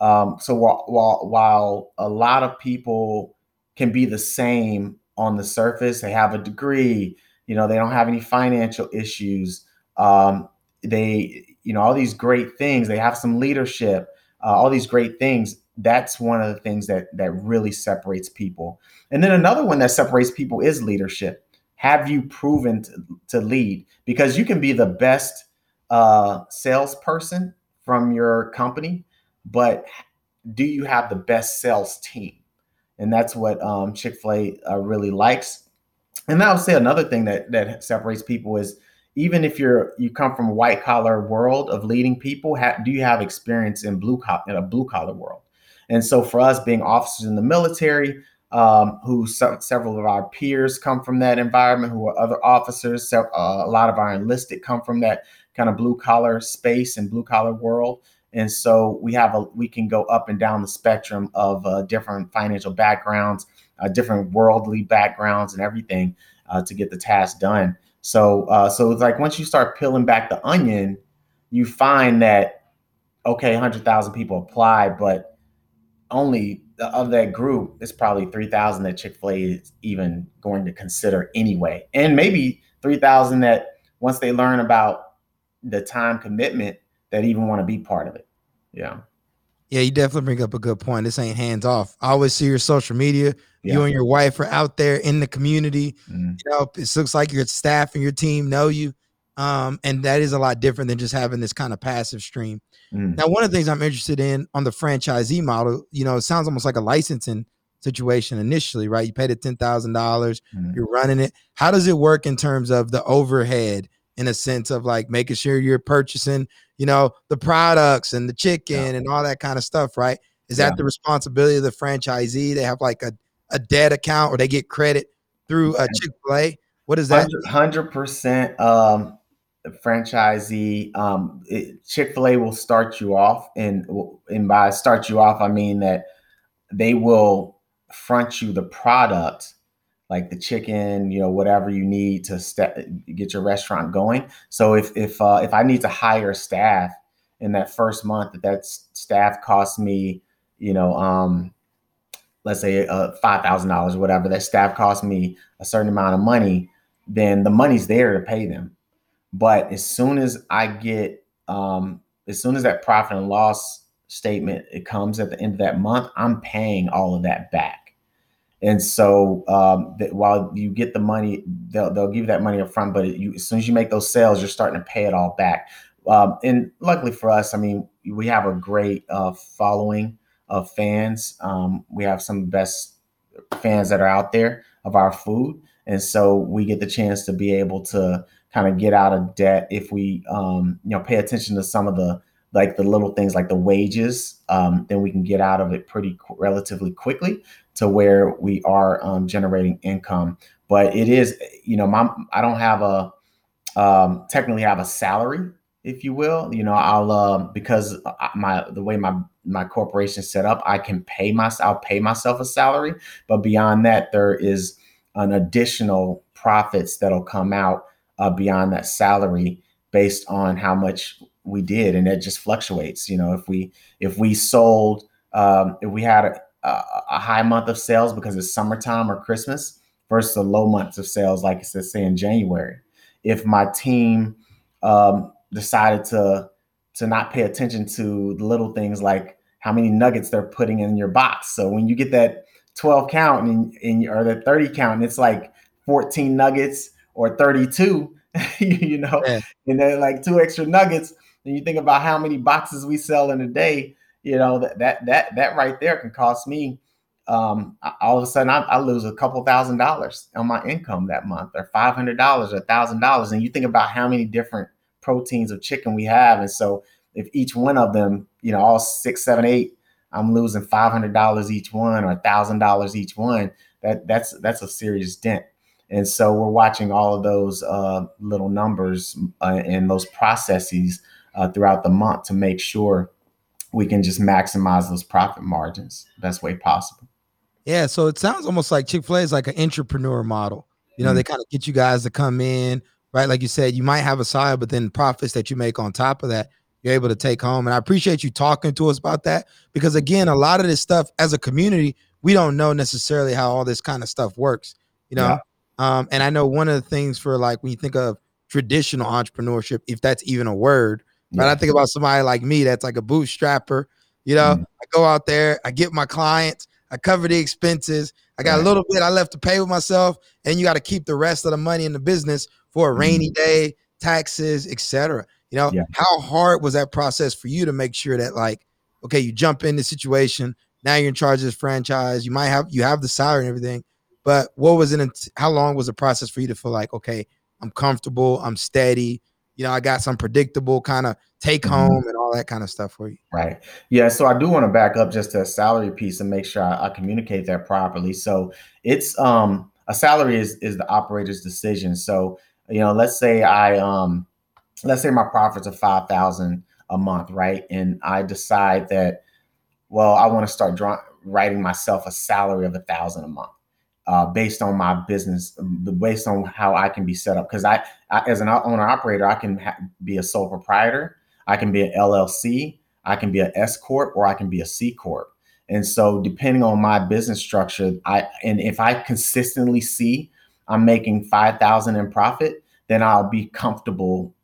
Um, so while, while while a lot of people can be the same on the surface. They have a degree, You know, they don't have any financial issues. Um, they, you know, all these great things. They have some leadership. Uh, all these great things. That's one of the things that that really separates people. And then another one that separates people is leadership. Have you proven to, to lead? Because you can be the best uh, salesperson from your company, but do you have the best sales team? And that's what um, Chick Fil A uh, really likes. And I would say another thing that that separates people is even if you're you come from a white collar world of leading people, ha- do you have experience in blue collar in a blue collar world? And so for us, being officers in the military, um, who se- several of our peers come from that environment, who are other officers, uh, a lot of our enlisted come from that kind of blue collar space and blue collar world. And so we have a we can go up and down the spectrum of uh, different financial backgrounds, uh, different worldly backgrounds, and everything uh, to get the task done. So uh, so it's like once you start peeling back the onion, you find that okay, hundred thousand people apply, but only of that group, it's probably three thousand that Chick Fil A is even going to consider anyway, and maybe three thousand that once they learn about the time commitment that even want to be part of it. Yeah. Yeah, you definitely bring up a good point. This ain't hands off. I always see your social media. Yeah. You and your wife are out there in the community. Mm. You know, it looks like your staff and your team know you. Um, and that is a lot different than just having this kind of passive stream. Mm. Now, one of the things I'm interested in on the franchisee model, you know, it sounds almost like a licensing situation initially, right? You paid it ten thousand mm. dollars, you're running it. How does it work in terms of the overhead in a sense of like making sure you're purchasing, you know, the products and the chicken yeah. and all that kind of stuff, right? Is yeah. that the responsibility of the franchisee? They have like a, a debt account or they get credit through a Chick fil A. What is that? 100% um, franchisee. Um, Chick fil A will start you off. And, and by start you off, I mean that they will front you the product like the chicken, you know, whatever you need to get your restaurant going. So if if uh, if I need to hire staff in that first month, that that staff costs me, you know, um, let's say uh, five thousand dollars, or whatever that staff costs me a certain amount of money, then the money's there to pay them. But as soon as I get, um, as soon as that profit and loss statement it comes at the end of that month, I'm paying all of that back. And so um, that while you get the money, they'll, they'll give you that money up front, but you, as soon as you make those sales, you're starting to pay it all back. Um, and luckily for us, I mean, we have a great uh, following of fans. Um, we have some best fans that are out there of our food. And so we get the chance to be able to kind of get out of debt if we, um, you know, pay attention to some of the like the little things like the wages, um, then we can get out of it pretty qu- relatively quickly to where we are um, generating income. But it is, you know, my I don't have a um, technically have a salary, if you will. You know, I'll uh, because my the way my my corporation set up, I can pay myself. I'll pay myself a salary, but beyond that, there is an additional profits that'll come out uh, beyond that salary based on how much we did, and it just fluctuates. You know, if we if we sold, um, if we had a, a, high month of sales because it's summertime or Christmas versus the low months of sales, like I said, say in January. If my team um, decided to to not pay attention to the little things like how many nuggets they're putting in your box, so when you get that 12 count and, and or that 30 count, and it's like 14 nuggets or 32, you know, yeah. and then like two extra nuggets and you think about how many boxes we sell in a day, you know, that that that that right there can cost me um, all of a sudden I, I, lose a couple thousand dollars on my income that month or five hundred dollars or thousand dollars. And you think about how many different proteins of chicken we have. And so if each one of them, you know, all six, seven, eight, I'm losing five hundred dollars each one or thousand dollars each one. That that's that's a serious dent. And so we're watching all of those uh, little numbers uh, and those processes uh, throughout the month to make sure we can just maximize those profit margins best way possible. Yeah, so it sounds almost like Chick Fil A is like an entrepreneur model. You know, mm-hmm. they kind of get you guys to come in, right? Like you said, you might have a side, but then profits that you make on top of that, you're able to take home. And I appreciate you talking to us about that because again, a lot of this stuff as a community, we don't know necessarily how all this kind of stuff works. You know, yeah. Um, and I know one of the things for like when you think of traditional entrepreneurship, if that's even a word, yeah. but I think about somebody like me that's like a bootstrapper. You know, mm-hmm. I go out there, I get my clients, I cover the expenses. I got right. a little bit I left to pay with myself, and you got to keep the rest of the money in the business for a mm-hmm. rainy day, taxes, etc. You know, yeah. how hard was that process for you to make sure that like, okay, you jump in the situation, now you're in charge of this franchise, you might have you have the salary and everything, but what was it? How long was the process for you to feel like, okay, I'm comfortable, I'm steady, you know, I got some predictable kind of take mm-hmm. home and all that kind of stuff for you. Right. Yeah. So I do want to back up just to a salary piece and make sure I, I communicate that properly. So it's um a salary is is the operator's decision. So you know, let's say I um let's say my profits are five thousand a month, right? And I decide that, well, I want to start draw- writing myself a salary of a thousand a month uh, based on my business, based on how I can be set up. Because I, I, as an owner operator, I can ha- be a sole proprietor, I can be an LLC, I can be an S corp, or I can be a C corp. And so, depending on my business structure, I and if I consistently see I'm making five thousand in profit, then I'll be comfortable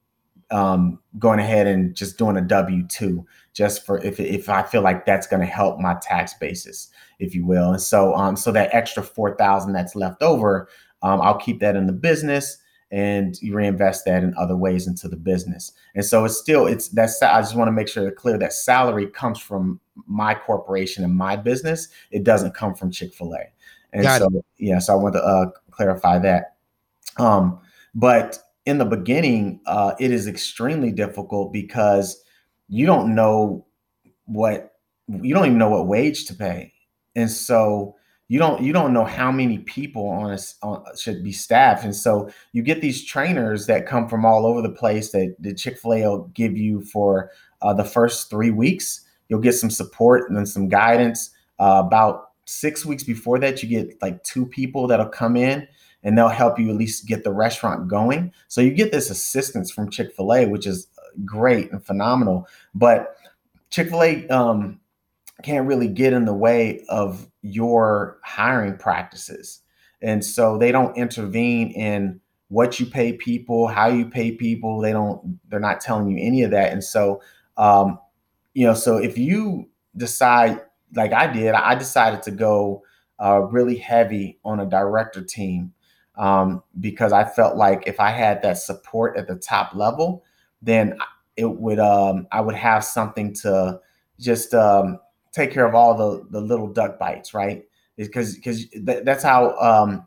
um, going ahead and just doing a W two, just for if if I feel like that's going to help my tax basis, if you will. And so um, so that extra four thousand that's left over, um, I'll keep that in the business and you reinvest that in other ways into the business. And so it's still it's that's I just want to make sure to clear that salary comes from my corporation and my business. It doesn't come from Chick Fil A. And Got so it. yeah, so I want to uh, clarify that. Um, but in the beginning, uh, it is extremely difficult because you don't know what you don't even know what wage to pay, and so you don't you don't know how many people on a on, should be staffed, and so you get these trainers that come from all over the place that the Chick Fil A will give you for uh, the first three weeks. You'll get some support and then some guidance. Uh, about six weeks before that, you get like two people that'll come in and they'll help you at least get the restaurant going. So you get this assistance from Chick fil A, which is great and phenomenal. But Chick fil A um, can't really get in the way of your hiring practices. And so they don't intervene in what you pay people, how you pay people. They don't, they're not telling you any of that. And so, um, you know, so if you decide, like I did, I decided to go uh, really heavy on a director team um, because I felt like if I had that support at the top level, then it would um, I would have something to just um, take care of all the the little duck bites, right? Because because th- that's how um,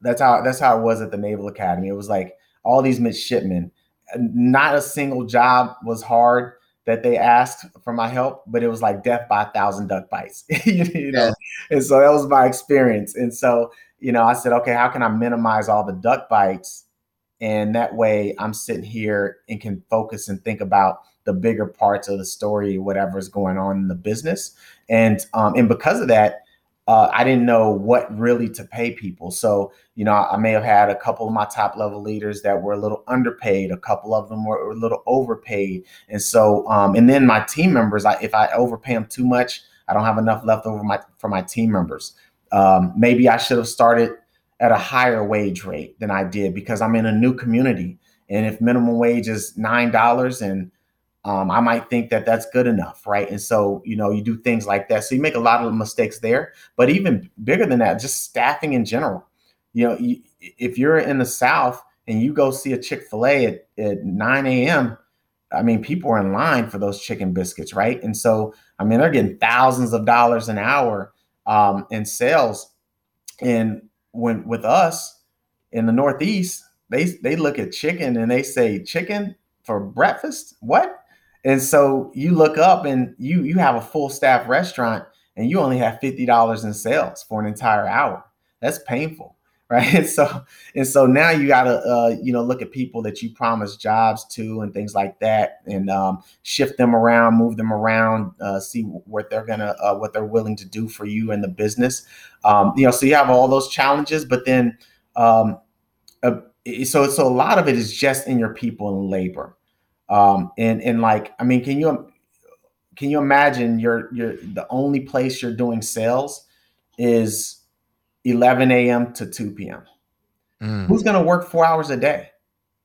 that's how that's how it was at the Naval Academy. It was like all these midshipmen. Not a single job was hard that they asked for my help, but it was like death by a thousand duck bites, you know. Yeah. And so that was my experience. And so you know, I said, okay, how can I minimize all the duck bites? And that way I'm sitting here and can focus and think about the bigger parts of the story, whatever's going on in the business. And um, and because of that, uh, I didn't know what really to pay people. So, you know, I may have had a couple of my top level leaders that were a little underpaid. A couple of them were a little overpaid. And so, um, and then my team members, I, if I overpay them too much, I don't have enough left over my, for my team members. Um, maybe I should have started at a higher wage rate than I did because I'm in a new community. And if minimum wage is nine dollars, and um, I might think that that's good enough, right? And so you know you do things like that. So you make a lot of mistakes there. But even bigger than that, just staffing in general. You know, you, if you're in the South and you go see a Chick Fil A at, at 9 a.m. I mean, people are in line for those chicken biscuits, right? And so, I mean, they're getting thousands of dollars an hour um, in sales. And when with us in the Northeast, they they look at chicken and they say chicken for breakfast. What? And so you look up and you you have a full staff restaurant and you only have fifty dollars in sales for an entire hour. That's painful. right? And so and so now you got to uh, you know look at people that you promise jobs to and things like that, and um, shift them around, move them around, uh, see what they're gonna uh, what they're willing to do for you in the business. Um, you know, so you have all those challenges, but then um, uh, so so a lot of it is just in your people and labor, um, and and like I mean, can you can you imagine you're you're the only place you're doing sales is 11 a.m. to 2 p.m. Mm. Who's going to work four hours a day?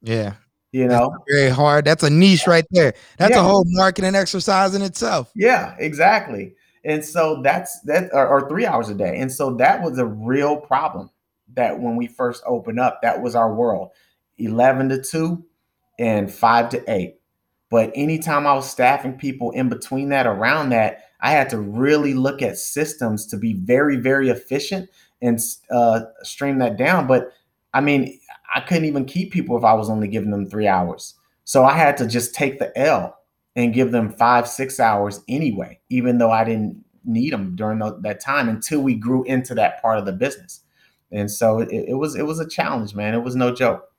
Yeah. You know, That's very hard. That's a niche right there. That's yeah. a whole marketing exercise in itself. Yeah, exactly. And so that's that, or, or three hours a day. And so that was a real problem that when we first opened up, that was our world 11 to 2 and 5 to 8. But anytime I was staffing people in between that, around that, I had to really look at systems to be very, very efficient and uh, stream that down. But I mean, I couldn't even keep people if I was only giving them three hours. So I had to just take the L and give them five, six hours anyway, even though I didn't need them during the, that time until we grew into that part of the business. And so it, it was it was a challenge, man. It was no joke.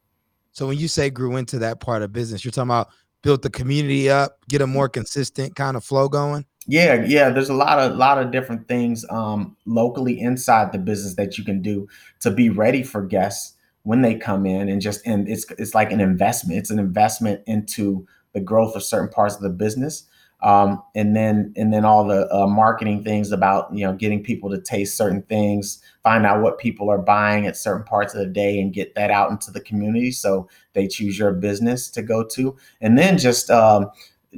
So when you say grew into that part of business, you're talking about built the community up, get a more consistent kind of flow going. Yeah, yeah. There's a lot of lot of different things um, locally inside the business that you can do to be ready for guests when they come in, and just and it's it's like an investment. It's an investment into the growth of certain parts of the business. Um, and then and then all the uh, marketing things about you know getting people to taste certain things, find out what people are buying at certain parts of the day, and get that out into the community so they choose your business to go to, and then just um,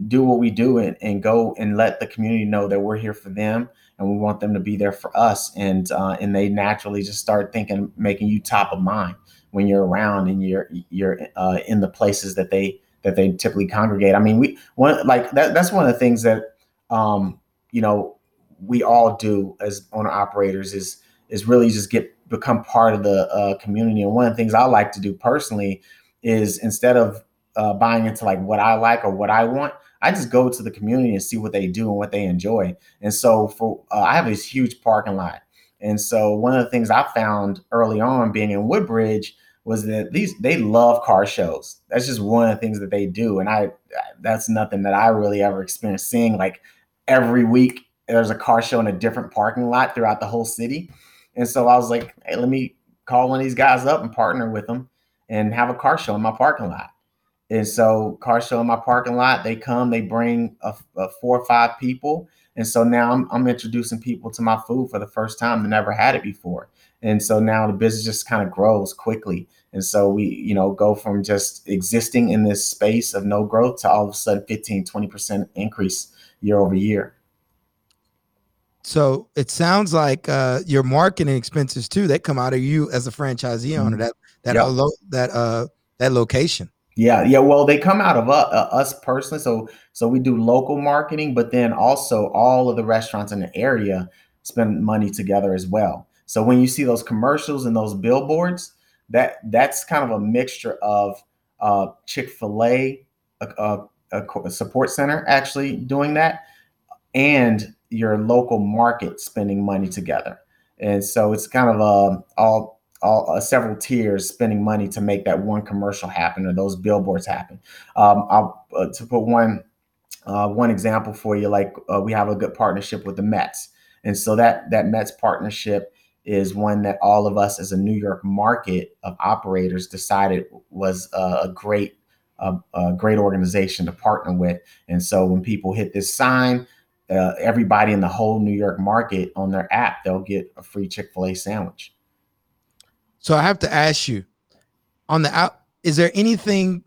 do what we do and, and go and let the community know that we're here for them and we want them to be there for us, and uh, and they naturally just start thinking, making you top of mind when you're around and you're you're uh, in the places that they that they typically congregate. I mean, we one like that, that's one of the things that um, you know we all do as owner operators is is really just get become part of the uh, community. And one of the things I like to do personally is instead of uh, buying into like what I like or what I want, I just go to the community and see what they do and what they enjoy. And so for uh, I have this huge parking lot. And so one of the things I found early on being in Woodbridge was that these they love car shows. That's just one of the things that they do, and I that's nothing that I really ever experienced seeing. Like every week, there's a car show in a different parking lot throughout the whole city, and so I was like, hey, let me call one of these guys up and partner with them and have a car show in my parking lot. And so, car show in my parking lot, they come, they bring a, a four or five people, and so now I'm, I'm introducing people to my food for the first time that never had it before. And so now the business just kind of grows quickly. And so we, you know, go from just existing in this space of no growth to all of a sudden 15, 20% increase year over year. So it sounds like uh, your marketing expenses too, that come out of you as a franchisee mm-hmm. owner, that, that, yep. uh, that, uh, that location. Yeah, yeah. Well, they come out of uh, uh, us personally. So, so we do local marketing, but then also all of the restaurants in the area spend money together as well. So when you see those commercials and those billboards, that that's kind of a mixture of uh, Chick Fil A, a, a, a support center actually doing that, and your local market spending money together. And so it's kind of um, all all uh, several tiers spending money to make that one commercial happen or those billboards happen. Um, I'll uh, to put one uh, one example for you, like uh, we have a good partnership with the Mets, and so that that Mets partnership is one that all of us as a New York market of operators decided was a great a, a great organization to partner with. And so when people hit this sign, uh, everybody in the whole New York market on their app, they'll get a free Chick Fil A sandwich. So I have to ask you, on the out, is there anything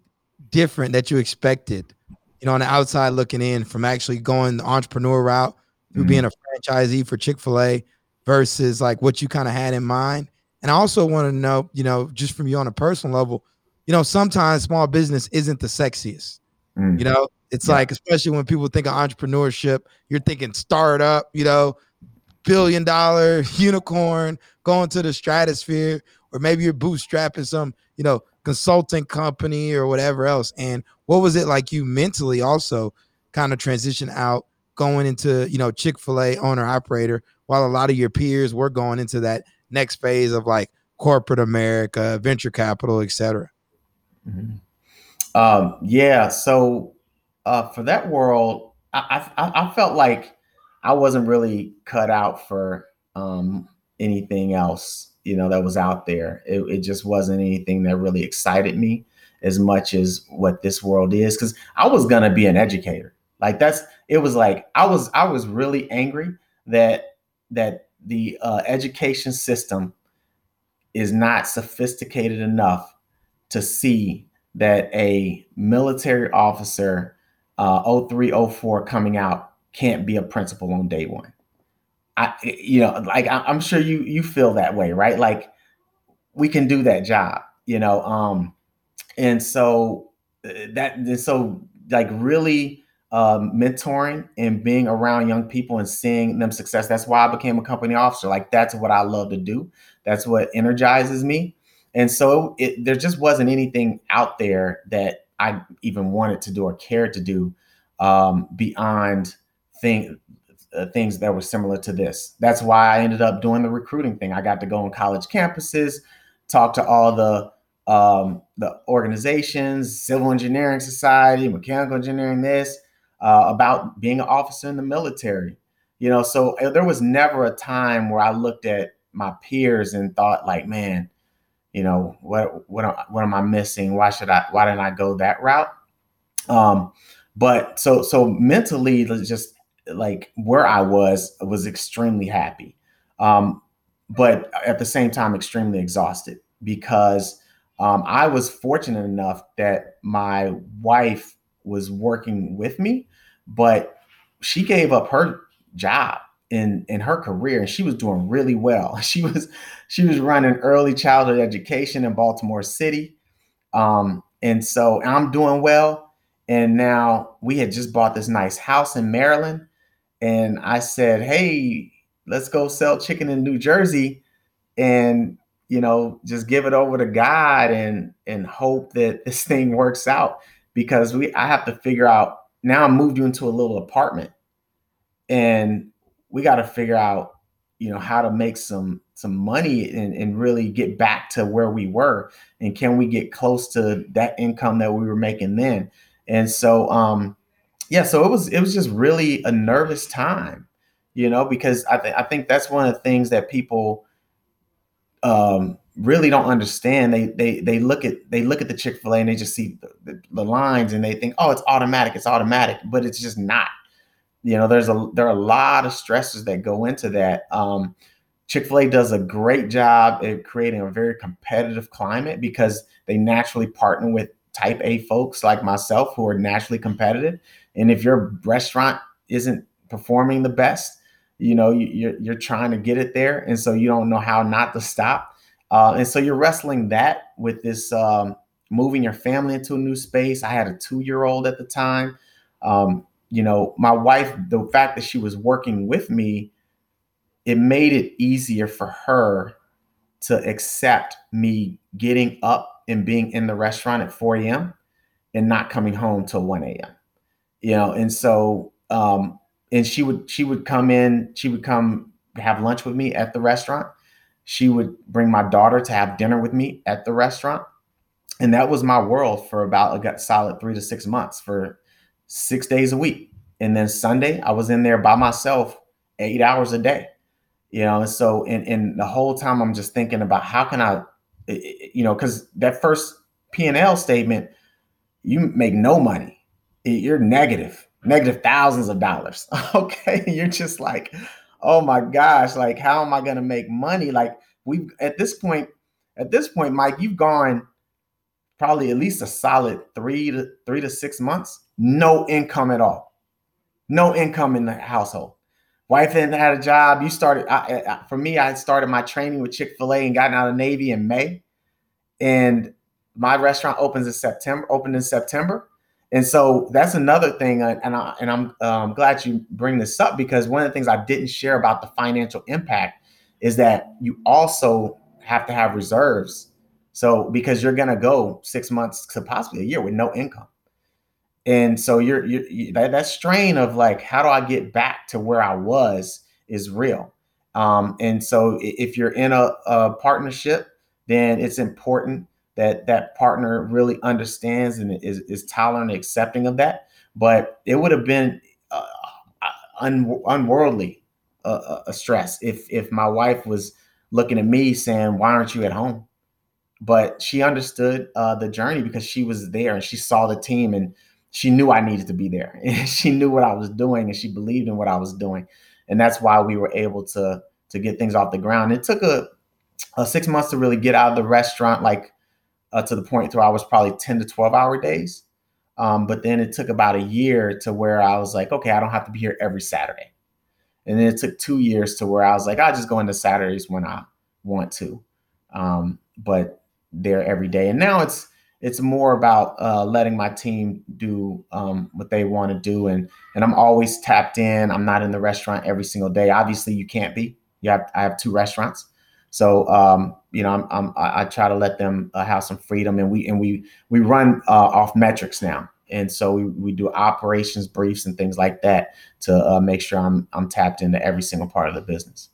different that you expected? You know, on the outside looking in, from actually going the entrepreneur route through mm-hmm. being a franchisee for Chick Fil A versus like what you kind of had in mind. And I also want to know, you know, just from you on a personal level, you know, sometimes small business isn't the sexiest. Mm. You know, it's yeah. like, especially when people think of entrepreneurship, you're thinking startup, you know, billion dollar unicorn going to the stratosphere, or maybe you're bootstrapping some, you know, consulting company or whatever else. And what was it like you mentally also kind of transition out going into, you know, Chick fil A owner operator while a lot of your peers were going into that next phase of like corporate America, venture capital, etc. Mm-hmm. Um, yeah. So uh, for that world, I, I, I felt like I wasn't really cut out for um, anything else, you know, that was out there. It, it just wasn't anything that really excited me as much as what this world is. Cause I was gonna be an educator. Like that's it was like I was I was really angry that that the uh, education system is not sophisticated enough to see that a military officer uh 0304 coming out can't be a principal on day one. I you know like i'm sure you you feel that way right? Like we can do that job you know um and so uh, that so like really um, mentoring and being around young people and seeing them success. That's why I became a company officer. Like that's what I love to do. That's what energizes me. And so it, there just wasn't anything out there that I even wanted to do or cared to do um, beyond thing, uh, things that were similar to this. That's why I ended up doing the recruiting thing. I got to go on college campuses, talk to all the um, the organizations, civil engineering society, mechanical engineering, this uh, about being an officer in the military. You know, so uh, there was never a time where I looked at my peers and thought, like, man, you know, what what what am I missing? Why should I? Why didn't I go that route? Um, but so so mentally, just like where I was was extremely happy, um, but at the same time, extremely exhausted because um, I was fortunate enough that my wife was working with me, but she gave up her job in in her career and she was doing really well. She was she was running early childhood education in Baltimore City. Um, and so I'm doing well. And now we had just bought this nice house in Maryland. And I said, Hey, let's go sell chicken in New Jersey and you know just give it over to God and and hope that this thing works out because we I have to figure out now I moved you into a little apartment. And we got to figure out you know how to make some some money and, and really get back to where we were. And can we get close to that income that we were making then? And so um yeah so it was it was just really a nervous time you know because i, th- I think that's one of the things that people um really don't understand. They they they look at they look at the Chick Fil A and they just see the, the, the, lines and they think, oh, it's automatic, it's automatic, but it's just not. You know, there's a there are a lot of stresses that go into that. Um, Chick Fil A does a great job at creating a very competitive climate because they naturally partner with Type A folks like myself who are naturally competitive. And if your restaurant isn't performing the best, you know you're you're trying to get it there, and so you don't know how not to stop uh, and so you're wrestling that with this um, moving your family into a new space. I had a two year old at the time. Um, you know, my wife, the fact that she was working with me, it made it easier for her to accept me getting up and being in the restaurant at 4 a.m. and not coming home till 1 a.m. You know, and so um, and she would she would come in, she would come have lunch with me at the restaurant she would bring my daughter to have dinner with me at the restaurant. And that was my world for about a solid three to six months for six days a week. And then Sunday, I was in there by myself eight hours a day. You know, and so and, and the whole time I'm just thinking about how can I, you know, because that first P&L statement, you make no money. You're negative, negative thousands of dollars. Okay. You're just like, oh my gosh, like how am I going to make money? Like we at this point, at this point, Mike, you've gone probably at least a solid three to three to six months, no income at all, no income in the household. Wife hadn't had a job. You started I, I, for me. I started my training with Chick Fil A and gotten out of Navy in May, and my restaurant opens in September. Opened in September, and so that's another thing, uh, and I, and I'm um, glad you bring this up because one of the things I didn't share about the financial impact is that you also have to have reserves. So because you're gonna go six months to possibly a year with no income, and so you're, you, that, that strain of like, how do I get back to where I was is real. Um, and so if you're in a, a partnership, then it's important that that partner really understands and is, is tolerant and accepting of that. But it would have been uh, uh un, unworldly uh, a stress if if my wife was looking at me saying, "Why aren't you at home?" But she understood uh, the journey because she was there and she saw the team and she knew I needed to be there. And she knew what I was doing and she believed in what I was doing, and that's why we were able to to get things off the ground. It took a uh, six months to really get out of the restaurant, like uh, to the point where I was probably 10 to 12 hour days. Um, but then it took about a year to where I was like, okay, I don't have to be here every Saturday. And then it took two years to where I was like, I'll just go into Saturdays when I want to. Um, but there every day. And now it's it's more about uh, letting my team do um, what they want to do, and and I'm always tapped in. I'm not in the restaurant every single day. Obviously, you can't be. You have I have two restaurants, so um, you know I'm, I'm, i try to let them uh, have some freedom, and we and we we run uh, off metrics now, and so we, we do operations briefs and things like that to uh, make sure I'm I'm tapped into every single part of the business.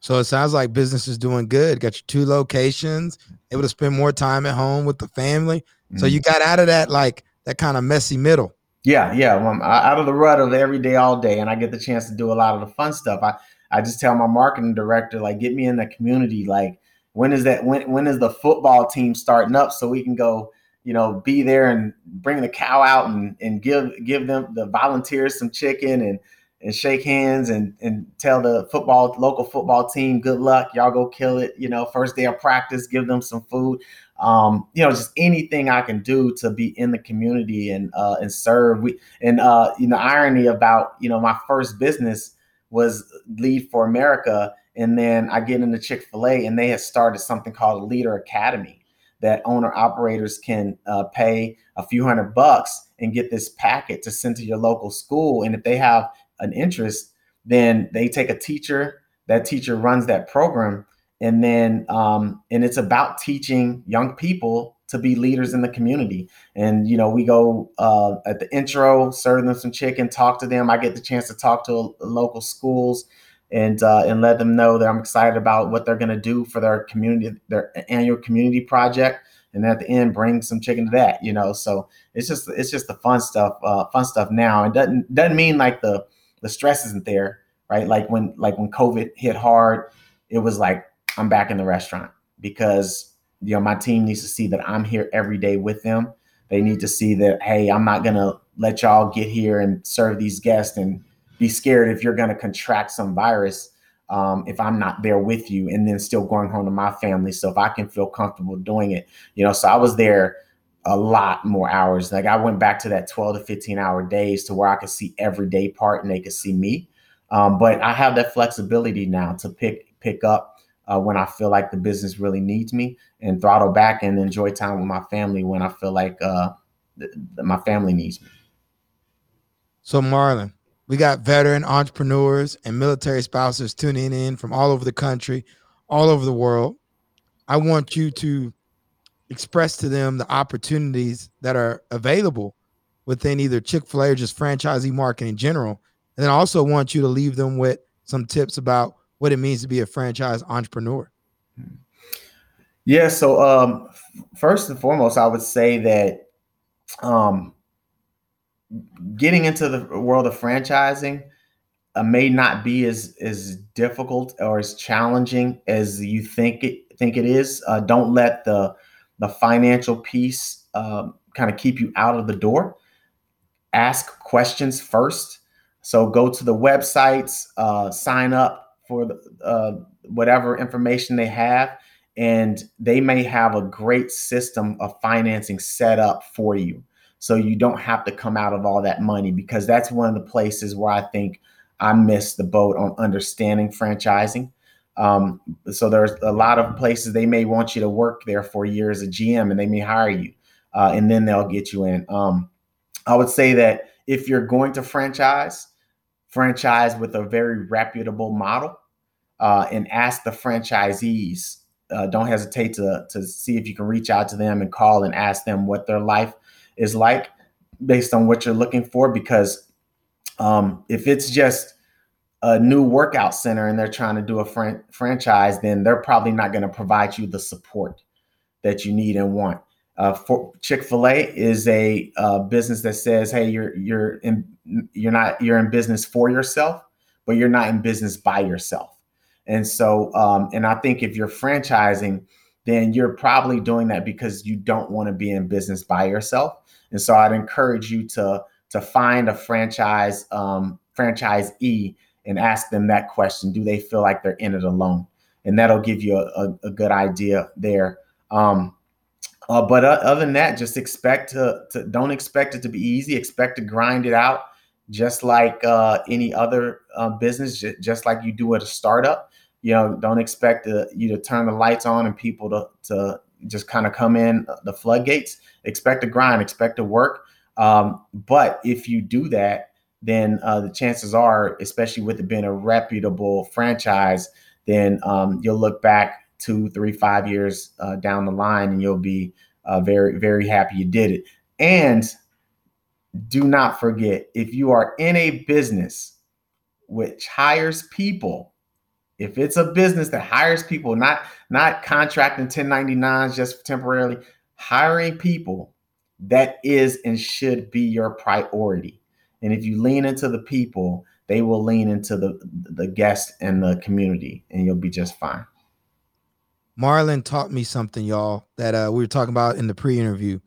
So it sounds like business is doing good. Got your two locations, able to spend more time at home with the family. Mm-hmm. So you mm-hmm. got out of that like that kind of messy middle. Yeah, yeah. Well, I'm out of the rut of every day, all day, and I get the chance to do a lot of the fun stuff. I I just tell my marketing director like, get me in the community. Like, when is that? When when is the football team starting up so we can go? You know, be there and bring the cow out and and give give them the volunteers some chicken and and shake hands and and tell the football local football team good luck y'all go kill it you know first day of practice give them some food um, you know just anything i can do to be in the community and uh, and serve we and uh, you know irony about you know my first business was lead for america and then i get into chick-fil-a and they had started something called a leader academy that owner operators can uh, pay a few hundred bucks and get this packet to send to your local school and if they have an interest, then they take a teacher. That teacher runs that program, and then um, and it's about teaching young people to be leaders in the community. And you know, we go uh, at the intro, serve them some chicken, talk to them. I get the chance to talk to local schools and uh, and let them know that I'm excited about what they're going to do for their community, their annual community project. And at the end, bring some chicken to that, you know. So it's just it's just the fun stuff, uh, fun stuff now. It doesn't doesn't mean like the the stress isn't there, right? Like when like when COVID hit hard, it was like I'm back in the restaurant because you know my team needs to see that I'm here every day with them. They need to see that hey, I'm not gonna let y'all get here and serve these guests and be scared if you're gonna contract some virus um, if I'm not there with you, and then still going home to my family. So if I can feel comfortable doing it, you know. So I was there a lot more hours. Like I went back to that 12 to 15 hour days to where I could see every day part and they could see me. Um, but I have that flexibility now to pick pick up uh, when I feel like the business really needs me and throttle back and enjoy time with my family when I feel like uh, th- th- my family needs me. So Marlon, we got veteran entrepreneurs and military spouses tuning in from all over the country, all over the world. I want you to express to them the opportunities that are available within either Chick-fil-A or just franchisee marketing in general. And then I also want you to leave them with some tips about what it means to be a franchise entrepreneur. Yeah. So um, first and foremost, I would say that um, getting into the world of franchising uh, may not be as as difficult or as challenging as you think it think it is. Uh, don't let the the financial piece um, kind of keep you out of the door. Ask questions first. So go to the websites, uh, sign up for the, uh, whatever information they have, and they may have a great system of financing set up for you. So you don't have to come out of all that money because that's one of the places where I think I missed the boat on understanding franchising. Um, so there's a lot of places they may want you to work there for a year as a GM, and they may hire you, uh, and then they'll get you in. Um, I would say that if you're going to franchise, franchise with a very reputable model, uh, and ask the franchisees. Uh, don't hesitate to to see if you can reach out to them and call and ask them what their life is like based on what you're looking for. Because um, if it's just a new workout center and they're trying to do a fran- franchise, then they're probably not going to provide you the support that you need and want. Uh, Chick-fil-A is a uh, business that says, "Hey, you're you're in you're not you're in business for yourself, but you're not in business by yourself." And so, um, and I think if you're franchising, then you're probably doing that because you don't want to be in business by yourself. And so, I'd encourage you to to find a franchise um, franchisee and ask them that question do they feel like they're in it alone and that'll give you a, a, a good idea there. Um, uh, but uh, other than that, just expect to, to, don't expect it to be easy. Expect to grind it out, just like uh, any other uh, business, j- just like you do at a startup. You know, don't expect to, you to turn the lights on and people to to just kind of come in uh, the floodgates. Expect to grind. Expect to work. Um, but if you do that, then uh, the chances are, especially with it being a reputable franchise, then um, you'll look back two, three, five years uh, down the line, and you'll be uh, very, very happy you did it. And do not forget if you are in a business which hires people, if it's a business that hires people, not not contracting 1099s just temporarily, hiring people, that is and should be your priority. And if you lean into the people, they will lean into the the guest and the community, and you'll be just fine. Marlon taught me something, y'all, that uh, we were talking about in the pre-interview.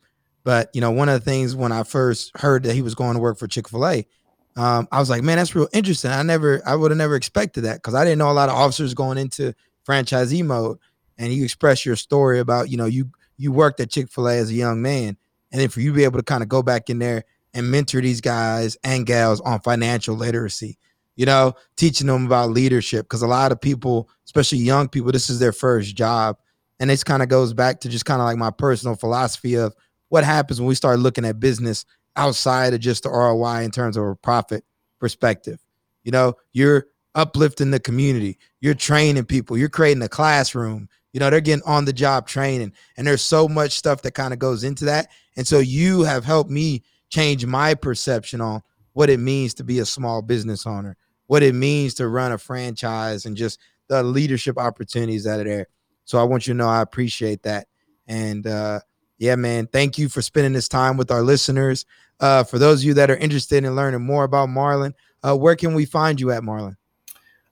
But you know, one of the things when I first heard that he was going to work for Chick Fil A, um, I was like, man, that's real interesting. I never, I would have never expected that because I didn't know a lot of officers going into franchisee mode. And you express your story about, you know, you you worked at Chick Fil A as a young man, and then for you to be able to kind of go back in there and mentor these guys and gals on financial literacy you know, teaching them about leadership because a lot of people, especially young people, this is their first job. And this kind of goes back to just kind of like my personal philosophy of what happens when we start looking at business outside of just the ROI in terms of a profit perspective. You know, you're uplifting the community, you're training people, you're creating a classroom. You know, they're getting on the job training, and there's so much stuff that kind of goes into that. And so you have helped me change my perception on what it means to be a small business owner what it means to run a franchise and just the leadership opportunities that are there. So I want you to know I appreciate that. And uh, yeah, man, thank you for spending this time with our listeners. Uh, for those of you that are interested in learning more about Marlon, uh, where can we find you at Marlon?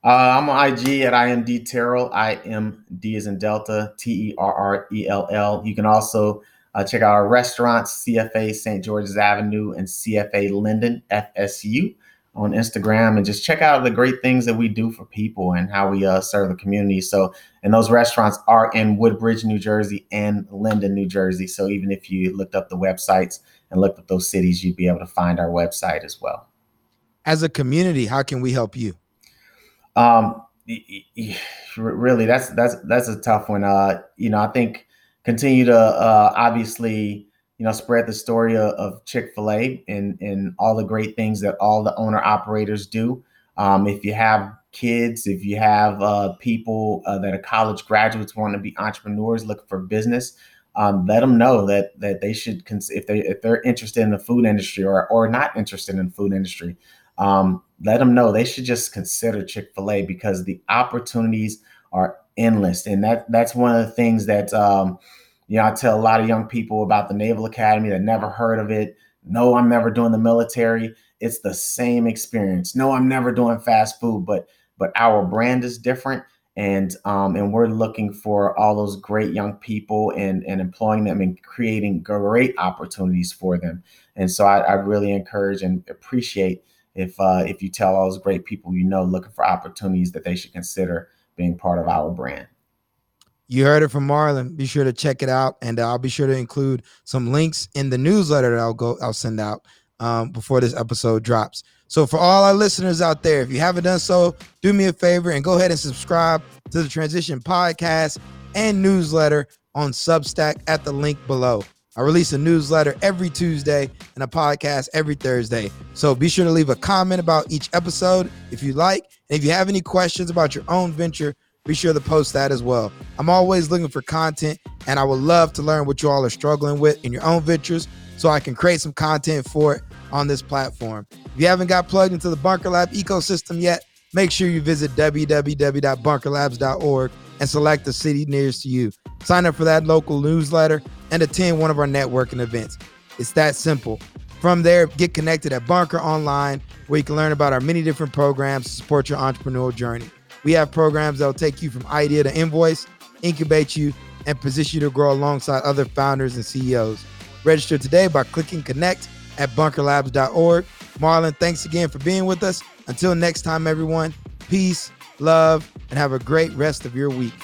Uh, I'm on IG at IMD Terrell. I M D is in Delta, T E R R E L L. You can also uh, check out our restaurants, CFA St. George's Avenue and CFA Linden, FSU on Instagram and just check out the great things that we do for people and how we uh, serve the community. So, and those restaurants are in Woodbridge, New Jersey and Linden, New Jersey. So, even if you looked up the websites and looked up those cities, you'd be able to find our website as well. As a community, how can we help you? Um, really, that's that's that's a tough one. Uh, you know, I think continue to uh, obviously you know, spread the story of, of Chick Fil A and and all the great things that all the owner operators do. Um, if you have kids, if you have uh, people uh, that are college graduates want to be entrepreneurs, looking for business, um, let them know that that they should cons- if they if they're interested in the food industry or or not interested in the food industry, um, let them know they should just consider Chick Fil A because the opportunities are endless, and that that's one of the things that um, you know, I tell a lot of young people about the Naval Academy that never heard of it. No, I'm never doing the military. It's the same experience. No, I'm never doing fast food, but but our brand is different, and um, and we're looking for all those great young people and and employing them and creating great opportunities for them. And so I, I really encourage and appreciate if uh, if you tell all those great people you know looking for opportunities that they should consider being part of our brand. You heard it from Marlon. Be sure to check it out, and I'll be sure to include some links in the newsletter that I'll go. I'll send out um, before this episode drops. So for all our listeners out there, if you haven't done so, do me a favor and go ahead and subscribe to the Transition Podcast and newsletter on Substack at the link below. I release a newsletter every Tuesday and a podcast every Thursday. So be sure to leave a comment about each episode if you like. And if you have any questions about your own venture, be sure to post that as well. I'm always looking for content, and I would love to learn what you all are struggling with in your own ventures so I can create some content for it on this platform. If you haven't got plugged into the Bunker Lab ecosystem yet, make sure you visit www.bunkerlabs.org and select the city nearest to you. Sign up for that local newsletter and attend one of our networking events. It's that simple. From there, get connected at Bunker Online, where you can learn about our many different programs to support your entrepreneurial journey. We have programs that will take you from idea to invoice, incubate you, and position you to grow alongside other founders and CEOs. Register today by clicking connect at bunkerlabs.org. Marlon, thanks again for being with us. Until next time, everyone, peace, love, and have a great rest of your week.